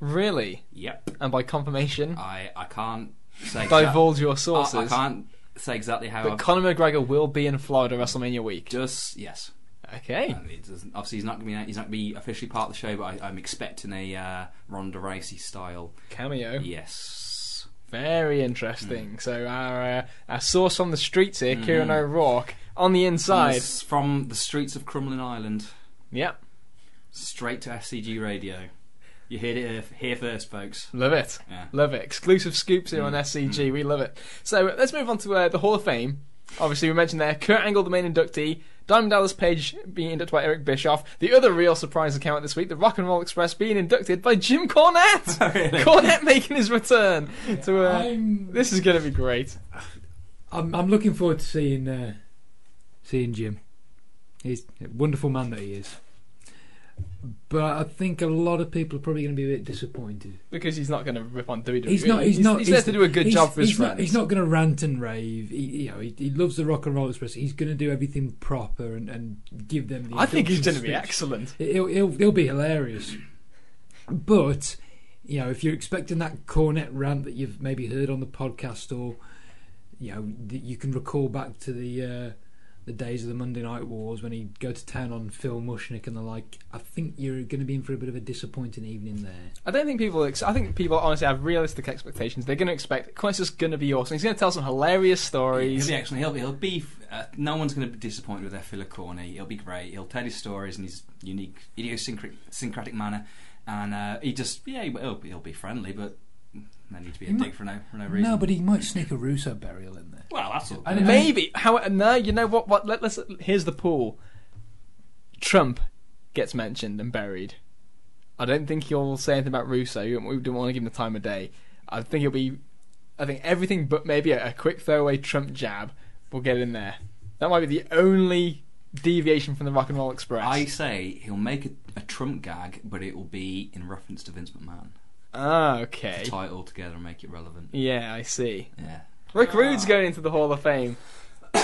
Really? Yep. And by confirmation, I I can't say divulge your I, sources. I can't say exactly how. But I've Conor McGregor will be in Florida WrestleMania week. just yes. Okay. Um, obviously, he's not going to be he's not be officially part of the show, but I, I'm expecting a uh, Ronda Rousey style. Cameo. Yes. Very interesting. So our uh, our source on the streets here, Mm. Kieran O'Rourke, on the From inside. the, from the streets of Crumlin Island, Yep. straight to SCG Radio. You heard it here, here first, folks. Love it. Yeah. Love it. Exclusive scoops here on Mm. SCG. We love it. So let's move on to uh, the Hall of Fame. Obviously, we mentioned there Kurt Angle, the main inductee. Diamond Dallas Page being inducted by Eric Bischoff. The other real surprise account this week, the Rock and Roll Express being inducted by Jim Cornette. Really? Cornette making his return. To uh, this is going to be great. I'm I'm looking forward to seeing uh, seeing Jim. He's a wonderful man that he is. But I think a lot of people are probably going to be a bit disappointed. Because he's not going to rip on WWE. He's not. He's, not. He's there to do a good job for his he's friends. Not, he's not going to rant and rave. He, you know, he, he loves the Rock and Roll Express. He's going to do everything proper and, and give them. The I think he's going to be excellent. He'll, he'll, he'll be hilarious. But, you know, if you're expecting that Cornette rant that you've maybe heard on the podcast or, you know, that you can recall back to the uh, the days of the Monday Night Wars when he'd go to town on Phil Mushnick and the like, I think you're going to be in for a bit of a disappointing evening there. I don't think people. Ex- I think people honestly have realistic expectations. They're going to expect Cornette's just going to be awesome. He's going to tell some hilarious stories. He'll be excellent. He'll be. He'll be uh, no one's going to be disappointed with their filler corny. He'll be great. He'll tell his stories in his unique, idiosyncratic manner, and uh, he just yeah he'll, he'll be friendly, but no need to be a He dick might- for no for no reason. No, but he might sneak a Russo burial in there. well, that's all. And- Maybe. How? No, you know what? What? Let, let's. Here's the pool. Trump gets mentioned and buried. I don't think he'll say anything about Russo. We don't want to give him the time of day. I think he'll be. I think everything but maybe a, a quick throwaway Trump jab will get in there. That might be the only deviation from the Rock and Roll Express. I say he'll make a, a Trump gag, but it will be in reference to Vince McMahon. Ah, okay. Tie it all together and make it relevant. Yeah, I see. Yeah. Rick Rude's going into the Hall of Fame.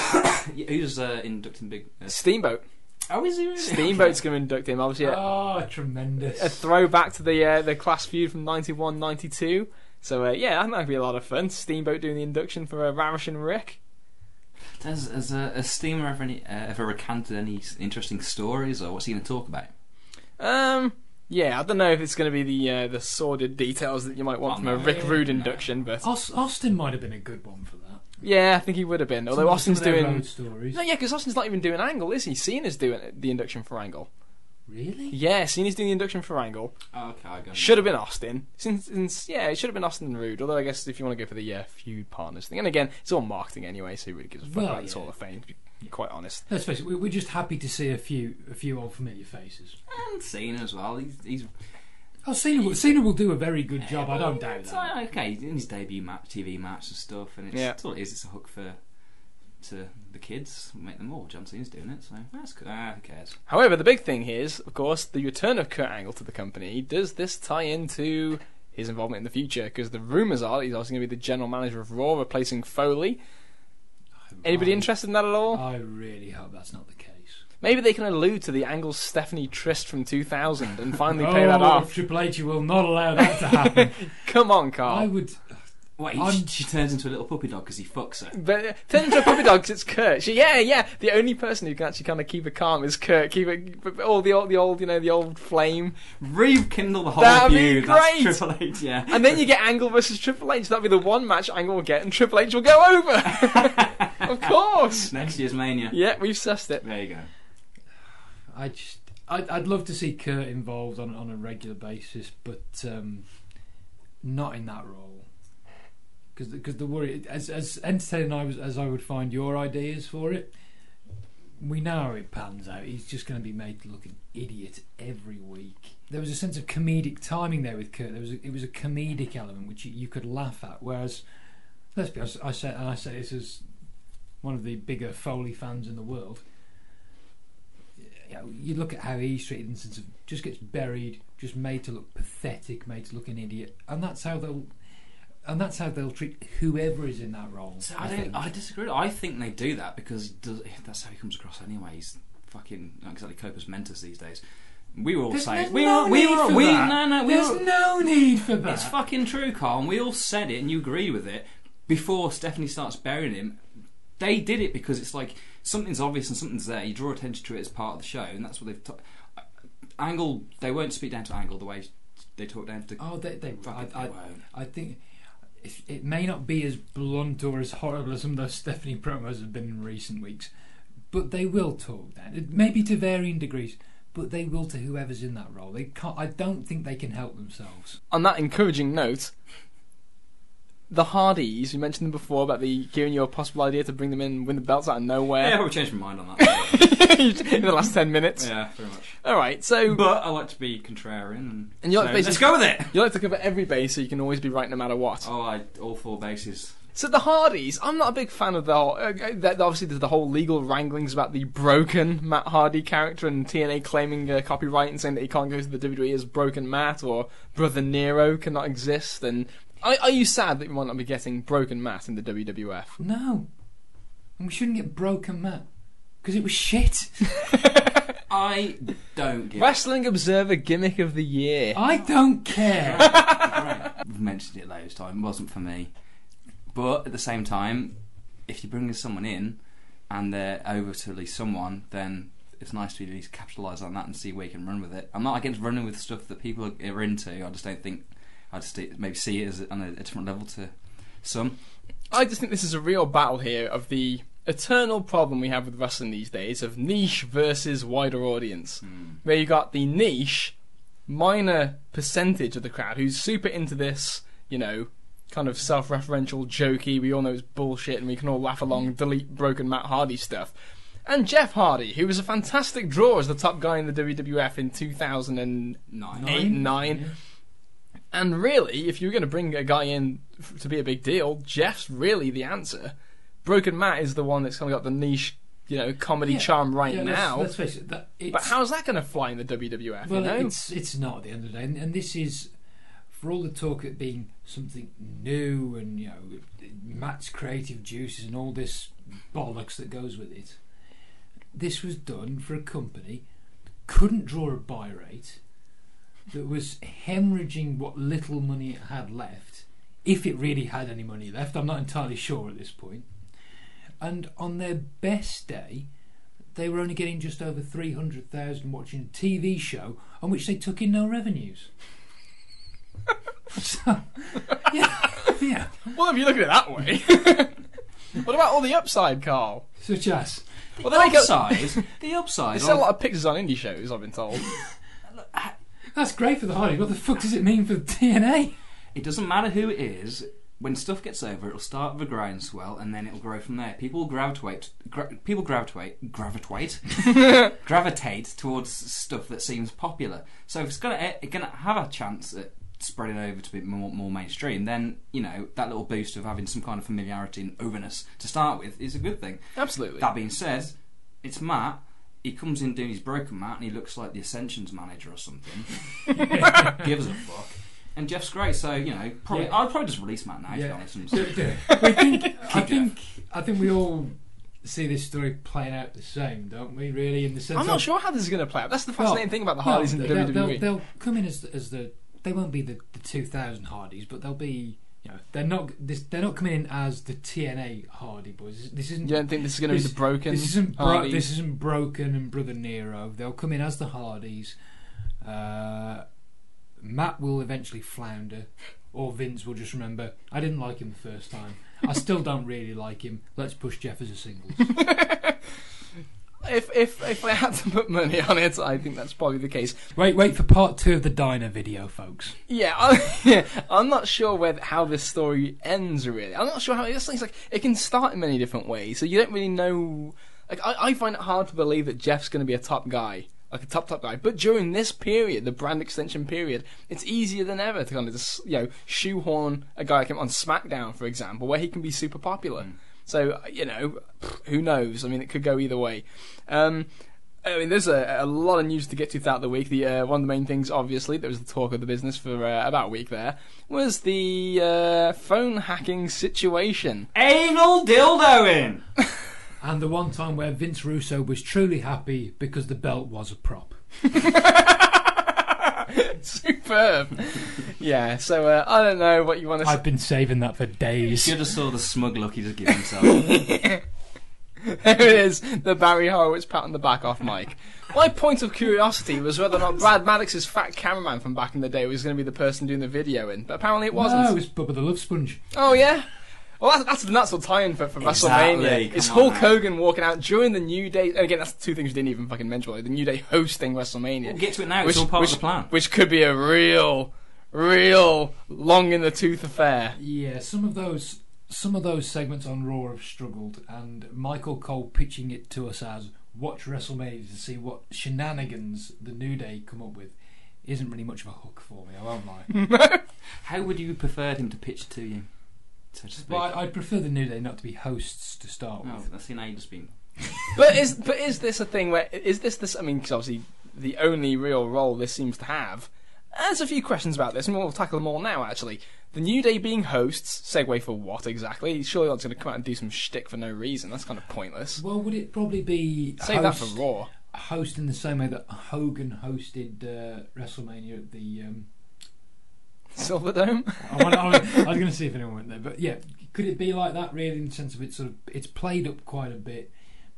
Who's uh, inducting big? Uh, Steamboat. oh, is he really? Steamboat's going to induct him. Obviously, a, Oh, tremendous. a throwback to the uh, the class feud from 91 92. So, uh, yeah, I think that'd be a lot of fun. Steamboat doing the induction for uh, Ravishing Rick. Has, has, uh, has Steamer ever, any, uh, ever recanted any interesting stories, or what's he going to talk about? Um, yeah, I don't know if it's going to be the uh, the sordid details that you might want Oh, from a. Rick Rude induction, but Aus- Austin might have been a good one for that. yeah, I think he would have been. Although Austin's some of their doing. road stories. No, yeah, because Austin's not even doing Angle, is he? Cena's doing the induction for Angle. Really? Yeah, Cena's doing the induction for Angle. Oh, okay, I got Should have been Austin. Since, since yeah, it should have been Austin and Rude. Although I guess if you want to go for the uh, feud partners thing, and again, it's all marketing anyway, so who really gives a fuck Well, about this yeah. Hall of Fame? To be quite honest. Let's face it, we- we're just happy to see a few a few old familiar faces. And Cena as well. He's, he's Oh, Cena will, Cena will do a very good job. I don't doubt that. like, okay, in his debut match, TV match and stuff, and it's, Yeah. it's all it is. It's a hook for to the kids, make them all. John Cena's doing it, so that's good. Ah, who cares? However, the big thing here is, of course, the return of Kurt Angle to the company. Does this tie into his involvement in the future? Because the rumours are that he's also going to be the general manager of Raw, replacing Foley. Anybody I- interested in that at all? I really hope that's not the case. Maybe they can allude to the Angle Stephanie Tryst from 2000 and finally pay that Oh, off. Triple H will not allow that to happen. Come on, Carl. I would. Wait, she, she turns into a little puppy dog because he fucks her. But uh, turn into a puppy dog because it's Kurt. She, yeah, yeah. The only person who can actually kind of keep it calm is Kurt. Keep it all the old, the old, you know, the old flame. Rekindle the whole That'd be feud. That's great. Triple H, yeah. And then you get Angle versus Triple H. That'd be the one match Angle will get, and Triple H will go over. of course. Next year's Mania. Yeah, we've sussed it. There you go. I just. I'd, I'd love to see Kurt involved on on a regular basis, but um, not in that role. Because the worry, as as entertaining I was as I would find your ideas for it, we know how it pans out. He's just going to be made to look an idiot every week. There was a sense of comedic timing there with Kurt. There was a, it was a comedic element which you, you could laugh at. Whereas, let's be honest, I said and I say this as one of the bigger Foley fans in the world. You, know, you look at how he's treated in the sense of just gets buried, just made to look pathetic, made to look an idiot, and that's how they'll. And that's how they'll treat whoever is in that role. So I I, don't. I disagree. I think they do that because does, that's how he comes across anyway. He's fucking not exactly Compos Mentis these days. We were all There's, saying there's we no were we need were for we that. no no we There's were, no need for that. It's fucking true, Carl. And we all said it, and you agreed with it before Stephanie starts burying him. They did it because it's like something's obvious and something's there. You draw attention to it as part of the show, and that's what they've. T- uh, Angle, they won't speak down to Angle the way they talk down to. Oh, they, they, I, Fucking I, won't. I think it, it may not be as blunt or as horrible as some of those Stephanie promos have been in recent weeks, but they will talk down, It, maybe to varying degrees, but they will to whoever's in that role. They can't. I don't think they can help themselves. On that encouraging note, the Hardys, you mentioned them before about the giving you a possible idea to bring them in and win the belts out of nowhere. Yeah, I probably changed my mind on that. in the last 10 minutes. yeah, very much. Alright, so But I like to be contrarian, and, you like so basically- let's go with it. you like to cover every base so you can always be right no matter what. Oh, I all four bases. So the Hardys, I'm not a big fan of the whole. Uh, that obviously, there's the whole legal wranglings about the broken Matt Hardy character and TNA claiming uh, copyright and saying that he can't go to the WWE as broken Matt or Brother Nero cannot exist. And are, are you sad that we might not be getting broken Matt in the WWF? No, and we shouldn't get broken, Matt, because it was shit. I don't give. Wrestling Observer gimmick of the year. I don't care. Right. We've mentioned it loads time. It wasn't for me, but at the same time, if you bring someone in and they're over to at least someone, then it's nice to at least capitalise on that and see where you can run with it. I'm not against running with stuff that people are into. I just don't think. I just maybe see it as on a, a different level to some. I just think this is a real battle here of the eternal problem we have with wrestling these days of niche versus wider audience. Hmm. Where you got the niche, minor percentage of the crowd who's super into this, you know, kind of self referential, jokey, we all know it's bullshit and we can all laugh along, hmm. delete broken Matt Hardy stuff. And Jeff Hardy, who was a fantastic draw as the top guy in the WWF in 2008 Nine. and 9. And really, if you're going to bring a guy in f- to be a big deal, Jeff's really the answer. Broken Matt is the one that's kind of got the niche, you know, comedy Yeah. charm right Yeah, let's- now. let's, face it. That, but how's that going to fly in the WWF? Well, you know? it's it's not at the end of the day, and, and this is for all the talk of being something new and you know Matt's creative juices and all this bollocks that goes with it. This was done for a company couldn't draw a buy rate, that was hemorrhaging what little money it had left, if it really had any money left. I'm not entirely sure at this point. And on their best day, they were only getting just over 300,000 watching a TV show on which they took in no revenues. so, yeah, yeah. well, if you look at it that way. what about all the upside, Carl? Such as. The Well, they make a- upside. the upside. They sell a lot of pictures on indie shows, I've been told. That's great for the Hardys. What the fuck does it mean for TNA? It doesn't matter who it is. When stuff gets over, it'll start with a groundswell, and then it'll grow from there. People will gravitate. Gra- people gravitate. Gravitate. gravitate towards stuff that seems popular. So if it's gonna eh, it's gonna have a chance at spreading over to be more, more mainstream, then you know that little boost of having some kind of familiarity and overness to start with is a good thing. Absolutely. That being said, it's Matt. He comes in doing his broken Matt and he looks like the Ascensions manager or something. Gives a fuck. And Jeff's great, so you know, probably Yeah. I'd probably just release Matt now. To be honest, and we think, I Keep think, I think we all see this story playing out the same, don't we? Really, in the sense I'm not of, sure how this is going to play out. That's the Well, fascinating thing about the well, Hardys in the they'll, WWE. they'll, they'll come in as as the they won't be the, the 2000 Hardys, but they'll be you know they're not this, they're not coming in as the TNA Hardy boys. This, isn't you don't think this is going to be the broken this isn't bro- this isn't broken and Brother Nero. They'll come in as the Hardys. Uh, Matt will eventually flounder, or Vince will just remember. I didn't like him the first time. I still don't really like him. Let's push Jeff as a singles. If if if I had to put money on it, I think that's probably the case. wait, wait for part two of the diner video, folks. Yeah, I, yeah. I'm not sure where how this story ends. Really, I'm not sure how. It's like it can start in many different ways, so you don't really know. Like I, I find it hard to believe that Jeff's going to be a top guy, like a top top guy. But during this period, the brand extension period, it's easier than ever to kind of just you know shoehorn a guy like him on SmackDown, for example, where he can be super popular. Mm. So you know, who knows? I mean, it could go either way. Um, I mean, there's a, a lot of news to get to throughout the week. The uh, one of the main things, obviously, that was the talk of the business for uh, about a week there, was the uh, phone hacking situation. Anal dildoing. And the one time where Vince Russo was truly happy because the belt was a prop. Superb. yeah. So uh, I don't know what you want to say. I've been saving that for days. You just saw the smug look he just gave himself. there it is, the Barry Horowitz pat on the back off Mike. My point of curiosity was whether or not Brad Maddox's fat cameraman from back in the day was going to be the person doing the video in, but apparently it wasn't. No, it was Bubba the Love Sponge. Oh yeah. Well, that's, that's the nuts will tie in for, for Exactly, WrestleMania. come It's on Hulk now. Hogan walking out during the New Day. And again, that's two things we didn't even fucking mention. Like the New Day hosting WrestleMania. We'll get to it now. It's all part of the plan. Which could be a real, real long in the tooth affair. Yeah, some of those some of those segments on Raw have struggled, and Michael Cole pitching it to us as watch WrestleMania to see what shenanigans the New Day come up with isn't really much of a hook for me. I won't lie. How would you prefer him to pitch to you? So to speak. but I, I'd prefer the New Day not to be hosts to start Oh, with. I've seen how you just been. but is but is this a thing where is this this? I mean, 'cause obviously the only real role this seems to have. There's a few questions about this, and we'll tackle them all now. Actually, the New Day being hosts, segue for what exactly? Surely not going to come out and do some shtick for no reason. That's kind of pointless. Well, would it probably be Save that for Raw. host in the same way that Hogan hosted uh, WrestleMania at the um, Silverdome. I, wanna- I, wanna- I was going to see if anyone went there, but yeah, could it be like that? Really, in the sense of it's sort of it's played up quite a bit,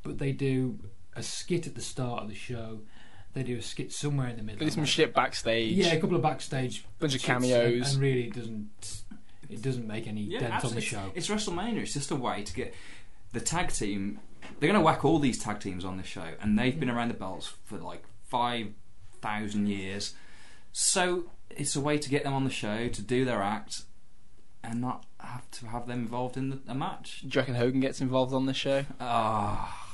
but they do a skit at the start of the show. They do a skit somewhere in the middle. Do some shit backstage. Yeah, a couple of backstage bunch of skits, and- cameos. and really it doesn't it doesn't make any Yeah, dent on the absolutely. show. It's WrestleMania. It's just a way to get the tag team. They're going to whack all these tag teams on this show, and they've been mm. around the belts for like five thousand years. So it's a way to get them on the show to do their act, and not have to have them involved in the, a match. Do you reckon Hogan gets involved on this show Ah,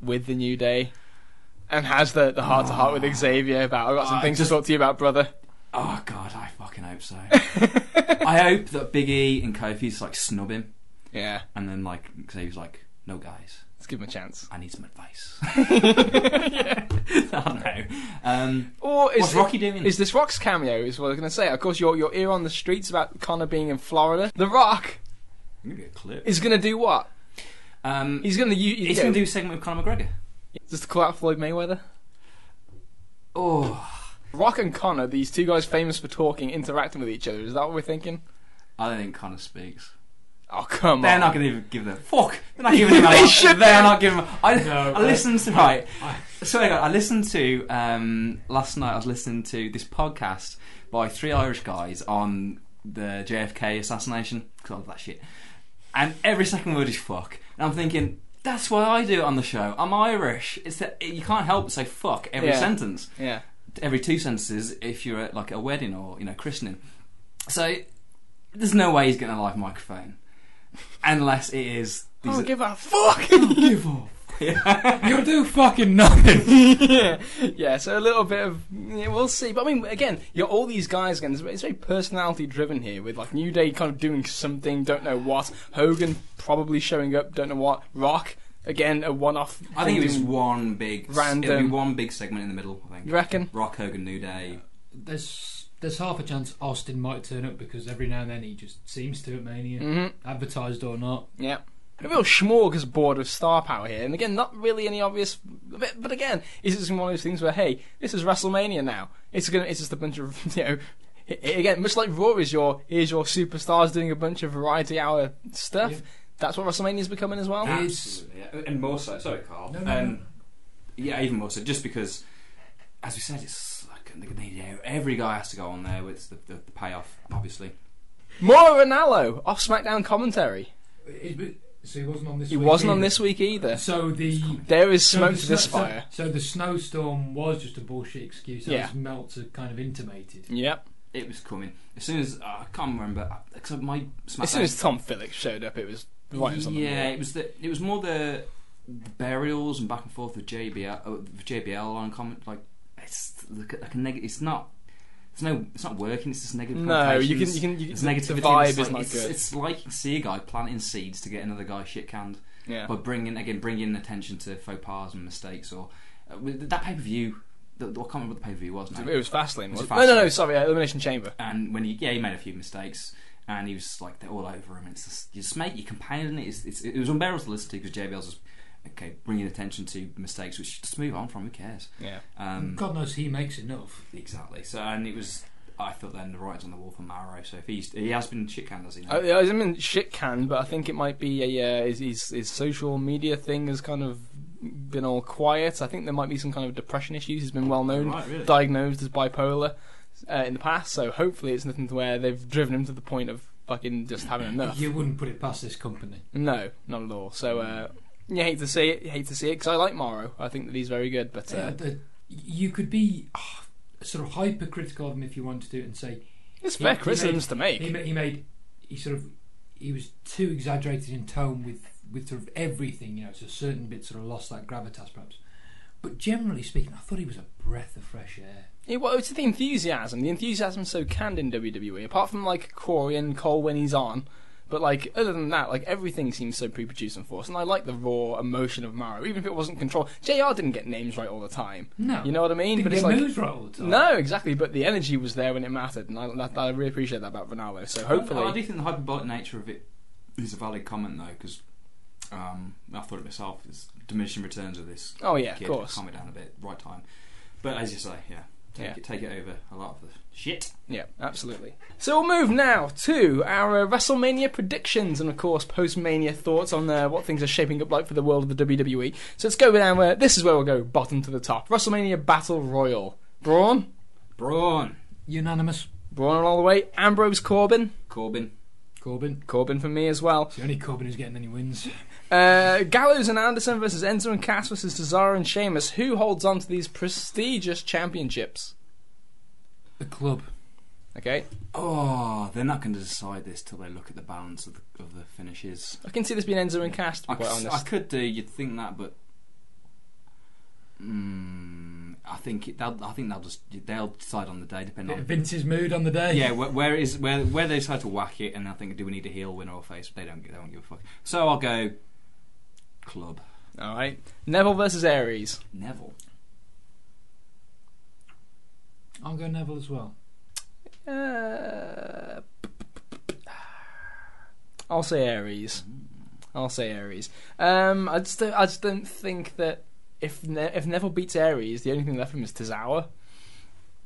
with the New Day? And has the, the heart to heart with Xavier about I've got some I things just- to talk to you about, brother. oh God, I fucking hope so. I hope that Big E and Kofi's like snub him, Yeah, and then like Xavier's like, "No, guys, let's give him a chance. I need some advice." I don't know. Um, Or is What's Rocky doing? Is this Rock's cameo? Is what I was going to say. Of course, your your ear on the streets about Conor being in Florida. The Rock Maybe a clip. is going to do what? Um, He's going to use. he's going to do a segment with Conor McGregor. just to call out Floyd Mayweather. Oh, Rock and Conor, these two guys famous for talking, interacting with each other. Is that what we're thinking? I don't think Conor speaks. Oh come on. They're on! not going to even give them fuck. They're not giving him. a They lot. should They're not giving. Him, I, No, I but- listened to right. I- So I, I listened to um, last night. I was listening to this podcast by three Irish guys on the JFK assassination because I love that shit. And every second word is fuck. And I'm thinking that's why I do it on the show. I'm Irish. It's that you can't help but say fuck every Yeah. sentence. Yeah. every two sentences if you're at like a wedding or you know christening. So there's no way he's getting a live microphone unless it is. I These don't give a fuck. Give up. You'll do fucking nothing. yeah, yeah. So a little bit of yeah, we'll see. But I mean, again, you're all these guys again. It's, it's very personality driven here, with like New Day kind of doing something, don't know what. Hogan probably showing up, don't know what. Rock again, a one-off. I think it was thing. one big It'll Random. be one big segment in the middle. I think. You reckon? Rock Hogan New Day. There's there's half a chance Austin might turn up because every now and then he just seems to at Mania, Mm-hmm. advertised or not. Yeah. A real smorgasbord of star power here, and again, not really any obvious. But, but again, is this one of those things where, hey, this is WrestleMania now? It's gonna, it's just a bunch of, you know, i- i- again, much like Raw is your, here's your superstars doing a bunch of variety hour stuff. Yeah. That's what WrestleMania is becoming as well. Absolutely, yeah. and more so. Sorry, Carl. No, no, um, no. Yeah, even more so. Just because, as we said, it's like you know, every guy has to go on there with the, the, the payoff, obviously. Mauro Ranallo off SmackDown commentary. It- so he wasn't on this. He week wasn't on either. this week either. So the There is so smoke the to this so- fire. So, the snowstorm was just a bullshit excuse, Yeah. as Meltzer kind of intimated. Yep. It was coming as soon as uh, I can't remember. Because my SmackDown, As soon as Tom Phillips showed up, it was right on the yeah, it was the it was more the burials and back and forth with JBL uh, with JBL on comment like it's like a, like a neg- It's not It's no, it's not working. It's just negative. No, you can you can you It's negativity. the vibe it's is like, not it's, good. It's like you see a guy planting seeds to get another guy shit canned yeah. by bringing again bringing attention to faux pas and mistakes or uh, that pay per view. I can't remember what the pay per view was now. It was Fastlane. Was Was it no, no, no. Sorry, uh, Elimination Chamber. and when he yeah he made a few mistakes and he was like they're all over him and it's just you just mate you're compounding it it's, it's, it was unbearable to listen to because JBL's just okay bringing attention to mistakes which just move on from who cares Yeah. um, God knows he makes enough. exactly so and it was I thought then the writing's on the wall for Mauro so if he's he has been shit canned as he I, know I was in shit can, but I think it might be a uh, his, his his social media thing has kind of been all quiet. I think there might be some kind of depression issues. He's been well known, right really diagnosed as bipolar uh, in the past. So hopefully it's nothing to where they've driven him to the point of fucking just having enough. You wouldn't put it past this company. No, not at all. So uh, you hate to see it. You hate to see it because I like Mauro. I think that he's very good, but uh, Uh, the, you could be ah, sort of hypercritical of him if you wanted to, and say it's he- fair criticisms to make. he, he made he sort of he was too exaggerated in tone with with sort of everything. You know, so certain bits sort of lost that gravitas, perhaps. But generally speaking, I thought he was a breath of fresh air. It, well, it's the enthusiasm. The enthusiasm's so canned in WWE. Apart from like Corey and Cole when he's on, but like other than that, like everything seems so pre-produced and forced. And I like the raw emotion of Mauro, even if it wasn't controlled. Jr. didn't get names right all the time. No, You know what I mean? didn't but get it's like moves right all the time. no, exactly. But the energy was there when it mattered, and I, that, I really appreciate that about Ranallo. So I, I do think the hyperbolic nature of it is a valid comment though because um, I thought it myself is diminishing returns of this oh yeah, of course, calm it down a bit right time but as you say yeah take, Yeah. It, take it over a lot of the shit yeah, absolutely. So we'll move now to our uh, WrestleMania predictions and of course post-Mania thoughts on uh, what things are shaping up like for the world of the WWE. So let's go down where this is where we'll go bottom to the top. WrestleMania Battle Royal. Braun, Braun Unanimous. Braun all the way. Ambrose Corbin, Corbin Corbin. Corbin for me as well. It's the only Corbin who's getting any wins. Uh, Gallows and Anderson versus Enzo and Cass versus Cesaro and Sheamus. Who holds on to these prestigious championships? The club. Okay, oh they're not going to decide this till they look at the balance of the, of the finishes I can see this being Enzo and Cass. To be I, quite c- I honest, could do you'd think that but mm, I think it, they'll, I think they'll just they'll decide on the day depending on Vince's mood on the day. Yeah, where, where is where where they decide to whack it, and I think do we need a heel, winner, or face? They don't. They don't give a fuck. So I'll go club all right. Neville versus Aries. Neville. I'll go Neville as well. Uh, I'll say Aries. I'll say Aries. Um, I just don't, I just don't think that if ne- if Neville beats Aries, the only thing left for him is Tozawa,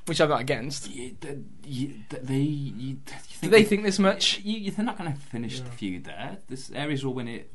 which I'm not against. You, th- you, th- they, you, you Do think they think this much You, you, they're not going to finish Yeah. the feud there. This Aries will win it.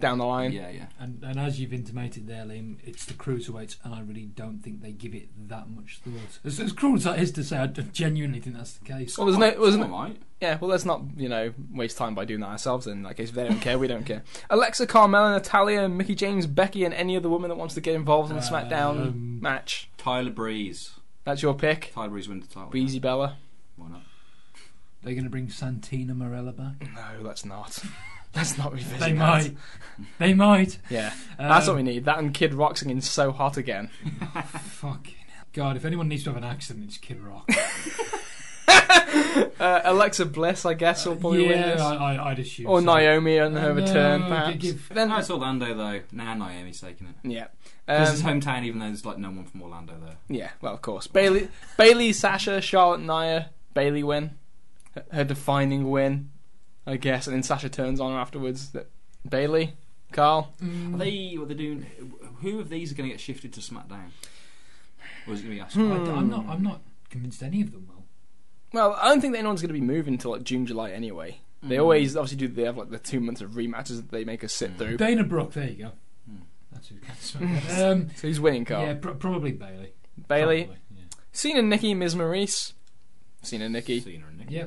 Down the line? Yeah, yeah. And and as you've intimated there, Liam, it's the cruiserweights, and I really don't think they give it that much thought. As, as cruel as that is to say, I genuinely think that's the case. Well, there's no, wasn't Some might. Yeah, well, let's not, you know, waste time by doing that ourselves. In that case, if they don't care, we don't care. Alexa, Carmella, Natalya, Mickie James, Becky, and any other woman that wants to get involved in the SmackDown Um, match. Tyler Breeze. That's your pick. Tyler Breeze wins the title. Breezy Bella. Why not? They're going to bring Santina Marella back. No, let's not. Let's not revisit They that. might. They might. Yeah, that's what Um, we need. That and Kid Rock singing "So Hot" again. Fucking hell. God, if anyone needs to have an accident, it's Kid Rock. Uh, Alexa Bliss, I guess, will probably win yeah, this. I, I, I'd assume. or so. Naomi on her Uh, return, no, perhaps. give- then, No, it's Orlando though. Now Naomi's taking it. yeah, This is um, hometown, even though there's like no one from Orlando there. yeah. Well, of course, Bayley, Bayley, Sasha, Charlotte, Nia, Bayley win, her, her defining win, I guess, and then Sasha turns on her afterwards. That Bayley, Carl. Mm, Are they? What they're doing? Who of these are going to get shifted to SmackDown? Or is it going to be Hmm. Asuka? I, am not. I'm not convinced any of them will. Well, I don't think that anyone's going to be moving until like June, July anyway. They Mm. always obviously do. They have like the two months of rematches that they make us sit Mm. through. Dana Brooke. There you go. Hmm. That's who's going to smack. um, So who's winning, Carl? yeah, pro- probably Bayley. Bayley, Probably, yeah. Cena, Nikki, Miz, Maryse. Cena, Nikki. Cena and Nikki. Yeah.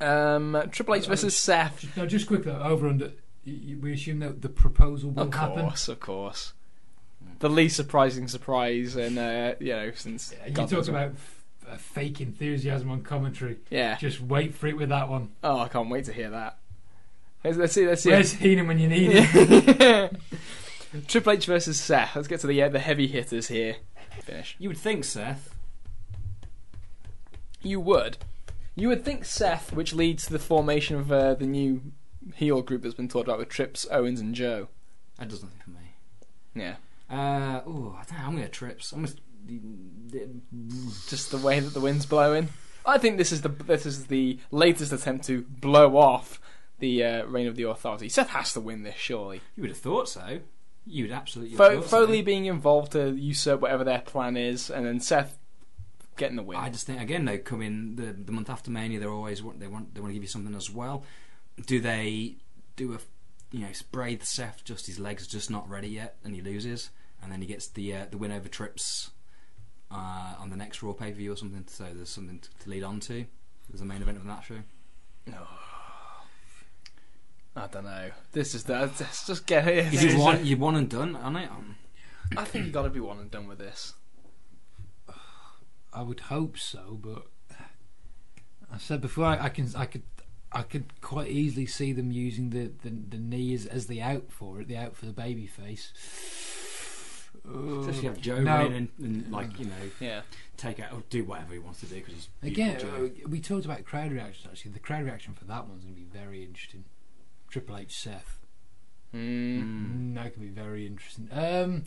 Um, Triple H Uh, versus Seth. Just, no, just quickly over under. y- y- We assume that the proposal will Of happen. course, of course. The least surprising surprise, and uh, you know, since Yeah, you God talk knows about f- uh, fake enthusiasm on commentary. yeah. Just wait for it with that one. Oh, I can't wait to hear that. Let's, let's see. Let's see. Where's Heenan when you need him? Triple H versus Seth. Let's get to the uh, the heavy hitters here. Finish. You would think Seth. You would. You would think Seth, which leads to the formation of uh, the new heel group that's been talked about with Trips, Owens, and Joe. That does nothing for me. Yeah. Uh, oh, I don't know. I'm going to trips. I'm going Just the way that the wind's blowing. I think this is the this is the latest attempt to blow off the uh, reign of the authority. Seth has to win this, surely. You would have thought so. You would absolutely. Fo- thought so. Foley being involved to usurp whatever their plan is, and then Seth getting the win. I just think again they come in the the month after Mania. They're always want they want they want to give you something as well. Do they do a you know spray the Seth just his legs just not ready yet and he loses and then he gets the uh, the win over Trips uh, on the next Raw pay per view or something. So there's something to, to lead on to. There's the main event of that show. No. I don't know. This is the let's just get it. Is it one you one and done on it? Um, I think you got to be one and done with this. I would hope so, but I said before I, I can I could I could quite easily see them using the, the, the knee as, as the out for it, the out for the baby face. Especially have Joe No. in and, and like you know Yeah. take out or do whatever he wants to do because he's Again, Joe. uh, we talked about crowd reactions. Actually, the crowd reaction for that one's going to be very interesting. Triple H Seth, Mm. Mm. mm, that could be very interesting. Um,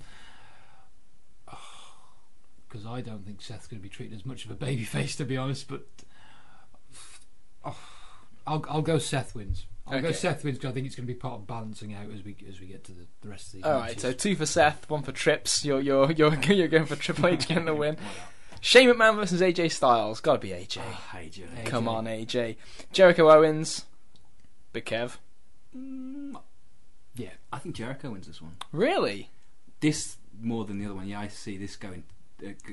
because I don't think Seth's going to be treated as much of a baby face, to be honest. But oh, I'll I'll go Seth wins. I'll go Seth wins because I think it's going to be part of balancing out as we as we get to the, the rest of these. All right, matches. so two for Seth, one for Trips. You're you're you're you're going for Triple H getting the win. Shane McMahon versus AJ Styles. Got to be AJ. Oh, hey Joe. Come AJ. on, AJ. Jericho Owens. Big Kev. Mm, yeah, I think Jericho wins this one. Really? This more than the other one. Yeah, I see this going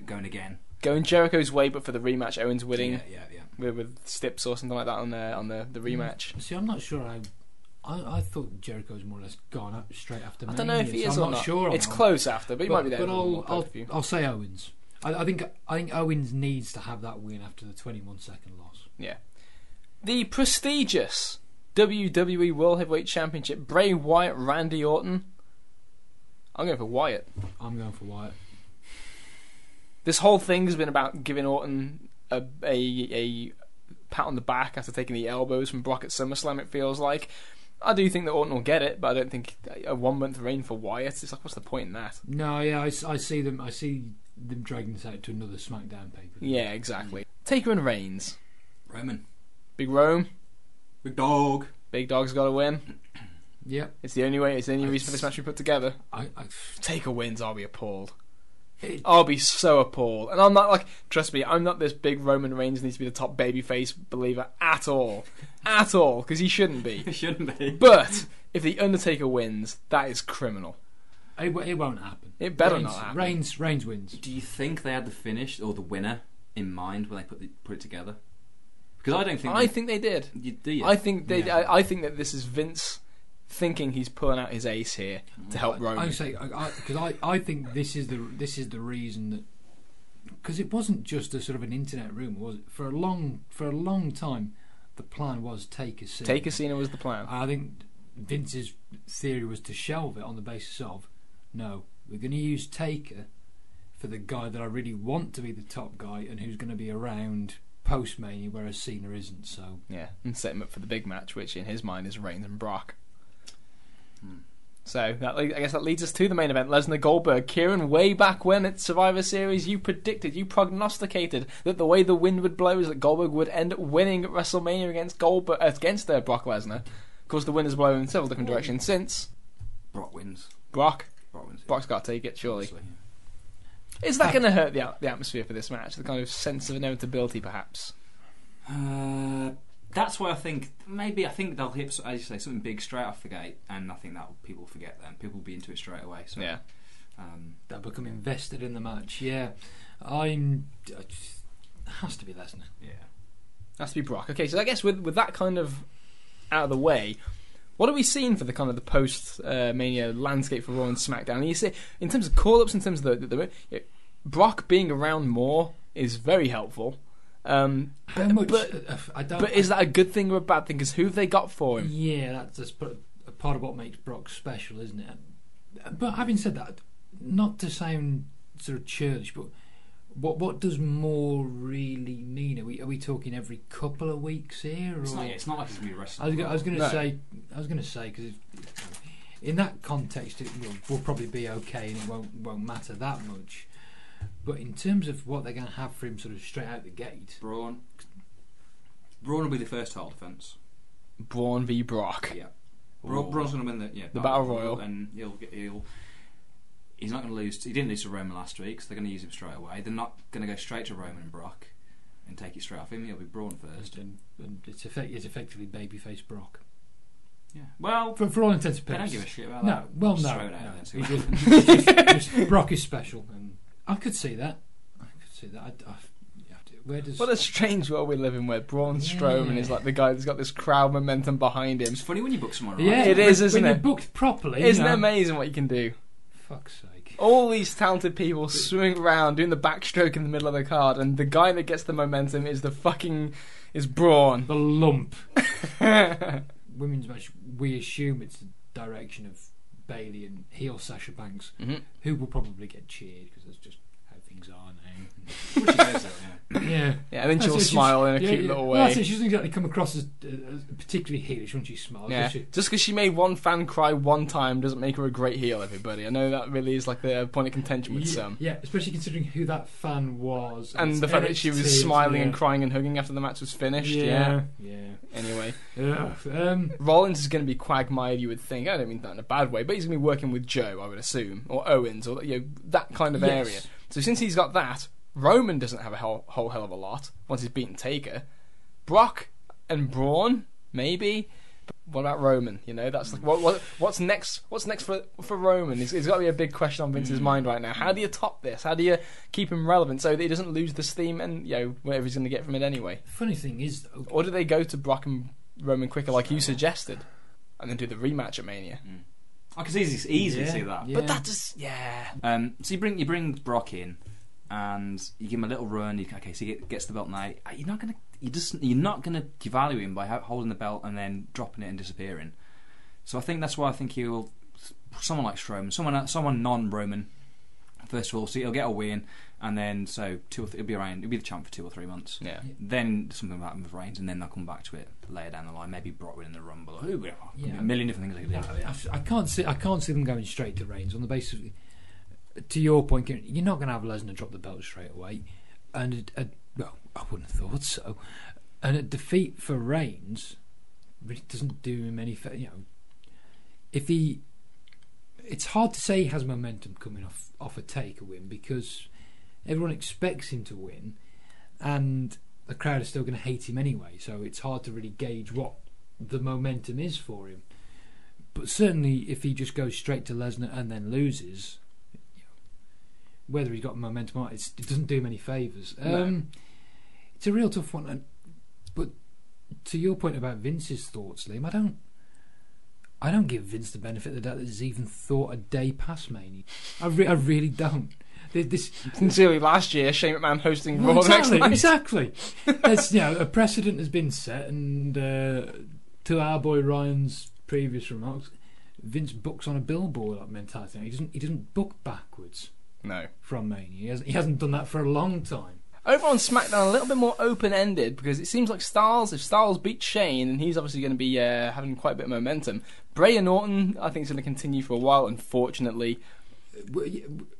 going again. Going Jericho's way, but for the rematch, Owens winning Yeah, yeah, yeah. with, with Stips or something like that on the on the, the rematch. See, I'm not sure. I, I, I thought Jericho was more or less gone up straight after. I don't know if Mania, he so is I'm or not not. sure. it's close after, but he might be there. But I'll, I'll. I'll say Owens. I, I think I think Owens needs to have that win after the 21 second loss. Yeah. The prestigious WWE World Heavyweight Championship: Bray Wyatt, Randy Orton. I'm going for Wyatt. I'm going for Wyatt. This whole thing has been about giving Orton a, a a pat on the back after taking the elbows from Brock at SummerSlam. It feels like. I do think that Orton will get it, but I don't think a one month reign for Wyatt. It's like, what's the point in that? No, yeah, I, s- I see them. I see them dragging this out to another SmackDown paper. Yeah, exactly. Taker and Reigns. Roman. Big Rome. Big dog. Big Dog's got to win. Yeah, It's the only way. It's the only reason for this match to be put together. I, I, Taker wins. I'll be appalled. It, I'll be so appalled. And I'm not like, trust me, I'm not this big Roman Reigns needs to be the top babyface believer at all, at all, because he shouldn't be. It shouldn't be. But if the Undertaker wins, that is criminal. it, it won't happen. It better Reigns, not happen. Reigns, Reigns wins. Do you think they had the finish or the winner in mind when they put the, put it together? Because I don't think. I they, think they did. You, do you? I think they. Yeah. I, I think that this is Vince thinking he's pulling out his ace here to help Roman. I say because I, I, think this is the this is the reason that because it wasn't just a sort of an internet rumor, was it? For a long for a long time, the plan was take a seat. Taker Cena was the plan. I think Vince's theory was to shelve it on the basis of no, we're going to use Taker for the guy that I really want to be the top guy and who's going to be around post Mania, whereas Cena isn't. So Yeah, and set him up for the big match, which in his mind is Reigns and Brock. So that I guess that leads us to the main event: Lesnar Goldberg. Kieran, way back when at Survivor Series, you predicted, you prognosticated that the way the wind would blow is that Goldberg would end up winning WrestleMania against Goldberg against uh, Brock Lesnar. Of course, the wind has blown in several different directions since. Brock wins. Brock, Brock wins. Brock's got to take it, surely. Obviously. Is that going to hurt the, the atmosphere for this match? The kind of sense of inevitability, perhaps. Uh, that's why I think maybe I think they'll hit as you say something big straight off the gate, and I think that people forget them. People will be into it straight away. So Yeah. um, they'll become invested in the match. Yeah, I'm. It has to be Lesnar. yeah. Has to be Brock. Okay, so I guess with with that kind of out of the way, what are we seeing for the kind of the post uh, Mania landscape for Raw and SmackDown? And you see, in terms of call ups, in terms of the, the, the yeah, Brock being around more is very helpful. Um, How but, much? but, uh, I don't. but is that a good thing or a bad thing? Because who have they got for him? Yeah, that's just part- a part of what makes Brock special, isn't it? But having said that, not to sound sort of churlish, but What what does more really mean? Are we are we talking every couple of weeks here? Or? It's not, it's not like it's going to be wrestling. I was, go- I was going to No. say, I was going to say because in that context it will, will probably be okay and it won't won't matter that much. But in terms of what they're going to have for him, sort of straight out the gate, Braun. Braun will be the first title defence. Braun v Brock. Yeah. Bra- Ooh. Braun's going to win the yeah The Battle Royal. and he'll get he'll. He's not going to lose. He didn't lose to Roman last week, so they're going to use him straight away. They're not going to go straight to Roman and Brock and take it straight off him. He'll be Braun first. and, and it's, effect, it's effectively babyface Brock Yeah. Well, for, for all intents and they don't purposes. give a shit about No, that. well, Just no, throw it out no. there and see He what just- just- just Brock is special, and I could see that. I could see that. I, I, where does What a strange world we live in where Braun Strowman Yeah. is like the guy that's got this crowd momentum behind him. It's funny when you book someone right. yeah, It when- is, isn't when it? you're booked properly. Isn't you it amazing what you can do? Fuck's sake. All these talented people swimming around doing the backstroke in the middle of the card, and the guy that gets the momentum is the fucking is Braun. The lump. Women's match. We assume it's the direction of Bayley and heel Sasha Banks, Mhm. who will probably get cheered because that's just how things are now. Which he yeah. yeah. Yeah, and then That's she'll smile in a yeah, cute yeah. little Well, that's way. it. She doesn't exactly come across as, uh, as particularly heelish when she smiles. Yeah, does she? just because she made one fan cry one time doesn't make her a great heel. Everybody, I know that really is like the point of contention with yeah, some. yeah, especially considering who that fan was, And it's the fact that she was smiling yeah. and crying and hugging after the match was finished. Yeah. yeah, Anyway, yeah. Ugh, um, Rollins is going to be quagmired, you would think. I don't mean that in a bad way, but he's going to be working with Joe, I would assume, or Owens, or you know, that kind of Yes. area. So since he's got that, Roman doesn't have a whole, whole hell of a lot once he's beaten Taker. Brock and Braun, maybe. But what about Roman? You know, that's like, what, what what's next? What's next for for Roman? It's, it's got to be a big question on Vince's mind right now. How do you top this? How do you keep him relevant so that he doesn't lose the steam and you know whatever he's going to get from it anyway? funny thing is, though, Or do they go to Brock and Roman quicker, like you suggested, and then do the rematch at Mania? I can easily, easily Yeah, see that. yeah. But that just yeah. Um, so you bring you bring Brock in, and you give him a little run. You, okay, so he gets the belt now. You're not gonna you just you're not gonna devalue him by holding the belt and then dropping it and disappearing. So I think that's why I think he will. Someone like Strowman, someone someone non-Roman. First of all, so he'll get a win, and then so two or th- he'll be around. He'll be the champ for two or three months. Yeah. Then something will happen with Reigns, and then they'll come back to it later down the line. Maybe Brock winning the Rumble, or who. Yeah. A million different things they could I, do. I- I can't see. I can't see them going straight to Reigns on the basis. Of, to your point, you're not going to have Lesnar drop the belt straight away, and a, a, well, I wouldn't have thought so. And a defeat for Reigns really doesn't do him any. You know, if he, it's hard to say he has momentum coming off off a Taker win because everyone expects him to win, and the crowd is still going to hate him anyway. So it's hard to really gauge what the momentum is for him. But certainly, if he just goes straight to Lesnar and then loses, whether he's got momentum or not, it's, it doesn't do him any favours. No. Um, it's a real tough one. And, but to your point about Vince's thoughts, Liam, I don't. I don't give Vince the benefit of the doubt that he's even thought a day past Mania. I, re- I really don't. This, Sincerely, last year Shane McMahon hosting well, Raw next exactly, night. exactly. There's, you know, a precedent has been set, and uh, to our boy Ryan's previous remarks, Vince books on a billboard mentality. He doesn't. He doesn't book backwards No. from Mania. He hasn't. He hasn't done that for a long time. Over on SmackDown, a little bit more open ended because it seems like Styles, if Styles beats Shane, and he's obviously going to be uh, having quite a bit of momentum. Bray and Orton, I think, is going to continue for a while. Unfortunately,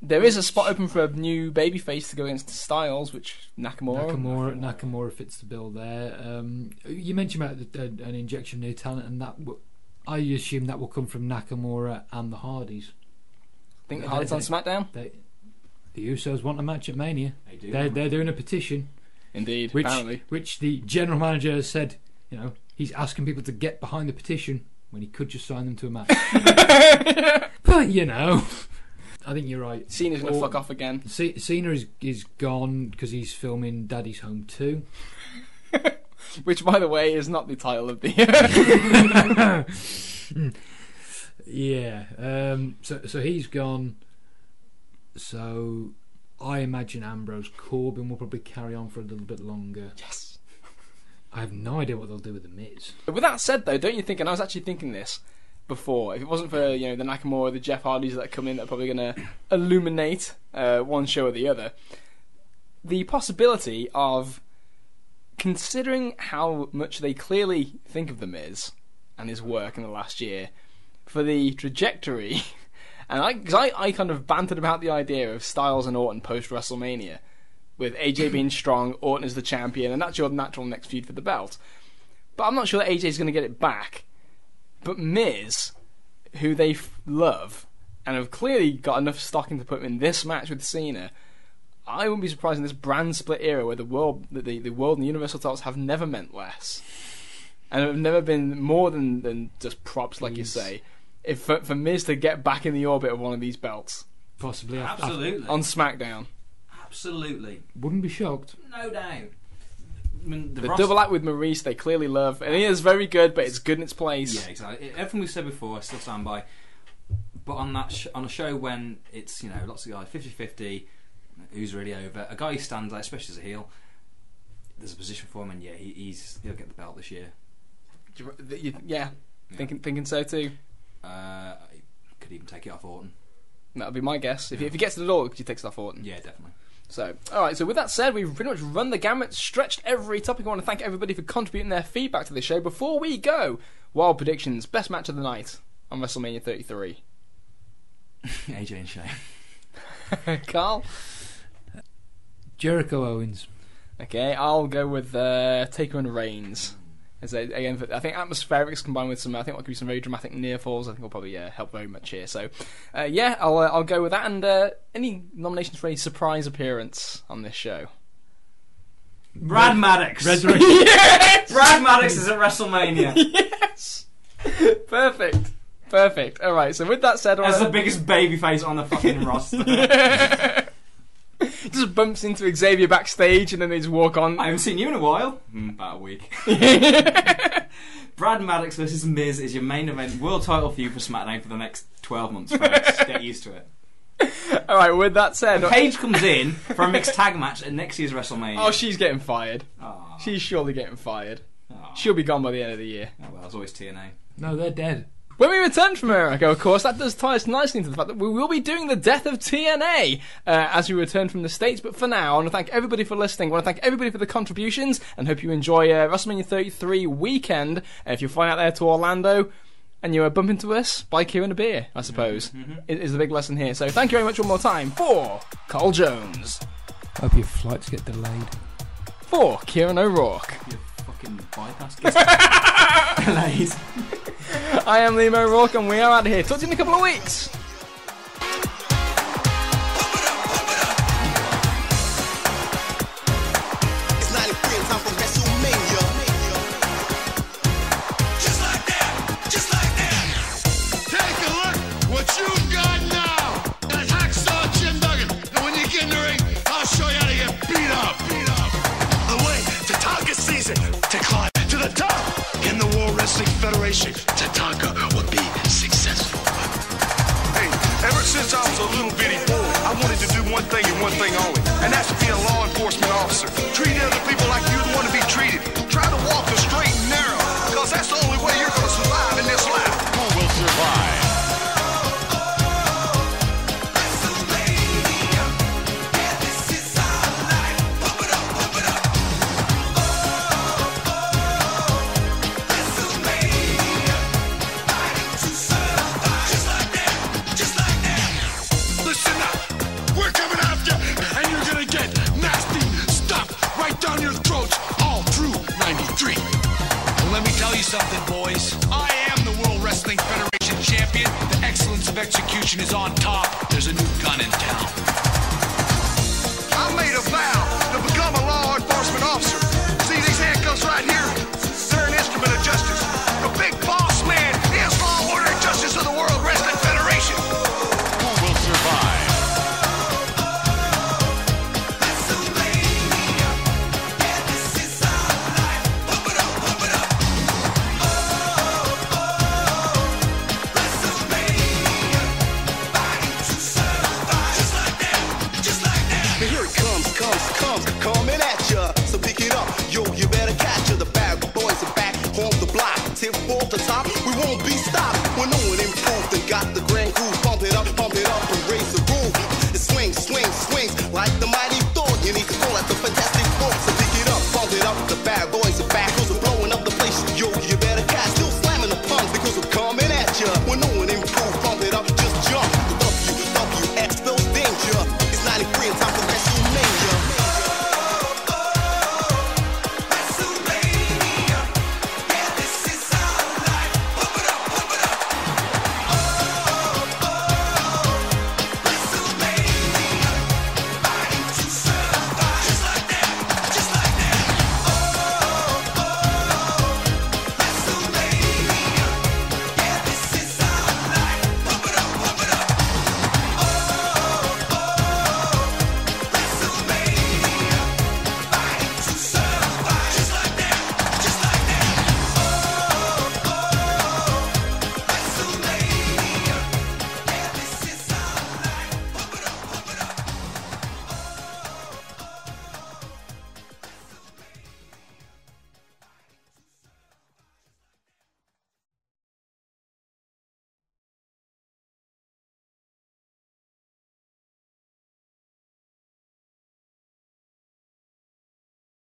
there is a spot open for a new babyface to go against Styles, which Nakamura. Nakamura, Nakamura fits the bill there. Um, you mentioned about the, uh, an injection of new talent, and that w- I assume that will come from Nakamura and the Hardys. I think the Hardys on SmackDown. They, the Usos want a match at Mania. They do. They're, they're doing a petition. Indeed, which apparently. which the general manager has said, you know, he's asking people to get behind the petition when he could just sign them to a match. but you know, I think you're right. Cena's going to fuck off again. C- Cena is is gone because he's filming Daddy's Home too. Which, by the way, is not the title of the. Yeah. Um, so so he's gone. So I imagine Ambrose Corbin will probably carry on for a little bit longer. yes. I have no idea what they'll do with the Miz. But with that said, though, don't you think? And I was actually thinking this before. If it wasn't for you know the Nakamura, the Jeff Hardys that come in, that are probably going to illuminate uh, one show or the other. the possibility of considering how much they clearly think of the Miz and his work in the last year for the trajectory. And I, cause I, I kind of bantered about the idea of Styles and Orton post WrestleMania, with AJ being strong, Orton is the champion, and that's your natural next feud for the belt. But I'm not sure that AJ is going to get it back. But Miz, who they f- love, and have clearly got enough stock in to put him in this match with Cena, I wouldn't be surprised in this brand split era where the world, the, the, the world and the Universal titles have never meant less, and have never been more than, than just props, like you say. If for, for Miz to get back in the orbit of one of these belts Possibly. I- I Absolutely. on SmackDown, Absolutely. wouldn't be shocked. No doubt. I mean, the the Ross- double act with Maryse they clearly love, and he is very good, but it's good in its place. Yeah, exactly. Everything we said before, I still stand by. But on that, sh- on a show when it's you know lots of guys 50-50, who's really over, a guy who stands out, especially as a heel. There's a position for him, and yeah, he, he's he'll get the belt this year. You- you- yeah, thinking thinking so too. Uh, he could even take it off Orton. That would be my guess. If, he, if he gets to the door, could he takes it off Orton. Yeah, definitely. So, all right. So, with that said, we've pretty much run the gamut, stretched every topic. I want to thank everybody for contributing their feedback to the show. Before we go, wild predictions: best match of the night on WrestleMania 33. AJ and Shane. Carl. Jericho Owens. Okay, I'll go with uh, Taker and Reigns. As a, again, I think atmospherics combined with some, I think there could be some very dramatic near falls. I think will probably uh, help very much here. So, uh, yeah, I'll uh, I'll go with that. And uh, any nominations for any surprise appearance on this show? Brad Maddox. Yes, Brad Maddox is at WrestleMania yes, perfect, perfect. All right. So with that said, I as the wanna- biggest babyface on the fucking roster. just bumps into Xavier backstage and then they just walk on. I haven't seen you in a while. Mm, about a week. Brad Maddox versus Miz is your main event world title feud for SmackDown for the next 12 months, folks. Get used to it. All right. With that said, Paige comes in for a mixed tag match at next year's WrestleMania. oh, she's getting fired. Aw. She's surely getting fired. Aw. She'll be gone by the end of the year. Oh, well, it's always TNA. No, they're dead. When we return from America, of course, that does tie us nicely into the fact that we will be doing the death of TNA uh, as we return from the States. But for now, I want to thank everybody for listening. I want to thank everybody for the contributions and hope you enjoy uh, WrestleMania 33 weekend. Uh, if you fly out there to Orlando and you uh, bump into us, buy Kieran a beer, I suppose, is, is the big lesson here. So thank you very much one more time for Carl Jones, Hope your flights get delayed. for Kieran O'Rourke. Your fucking bypass gets delayed. I am Liam O'Rourke and we are out of here. Talk to you in a couple of weeks.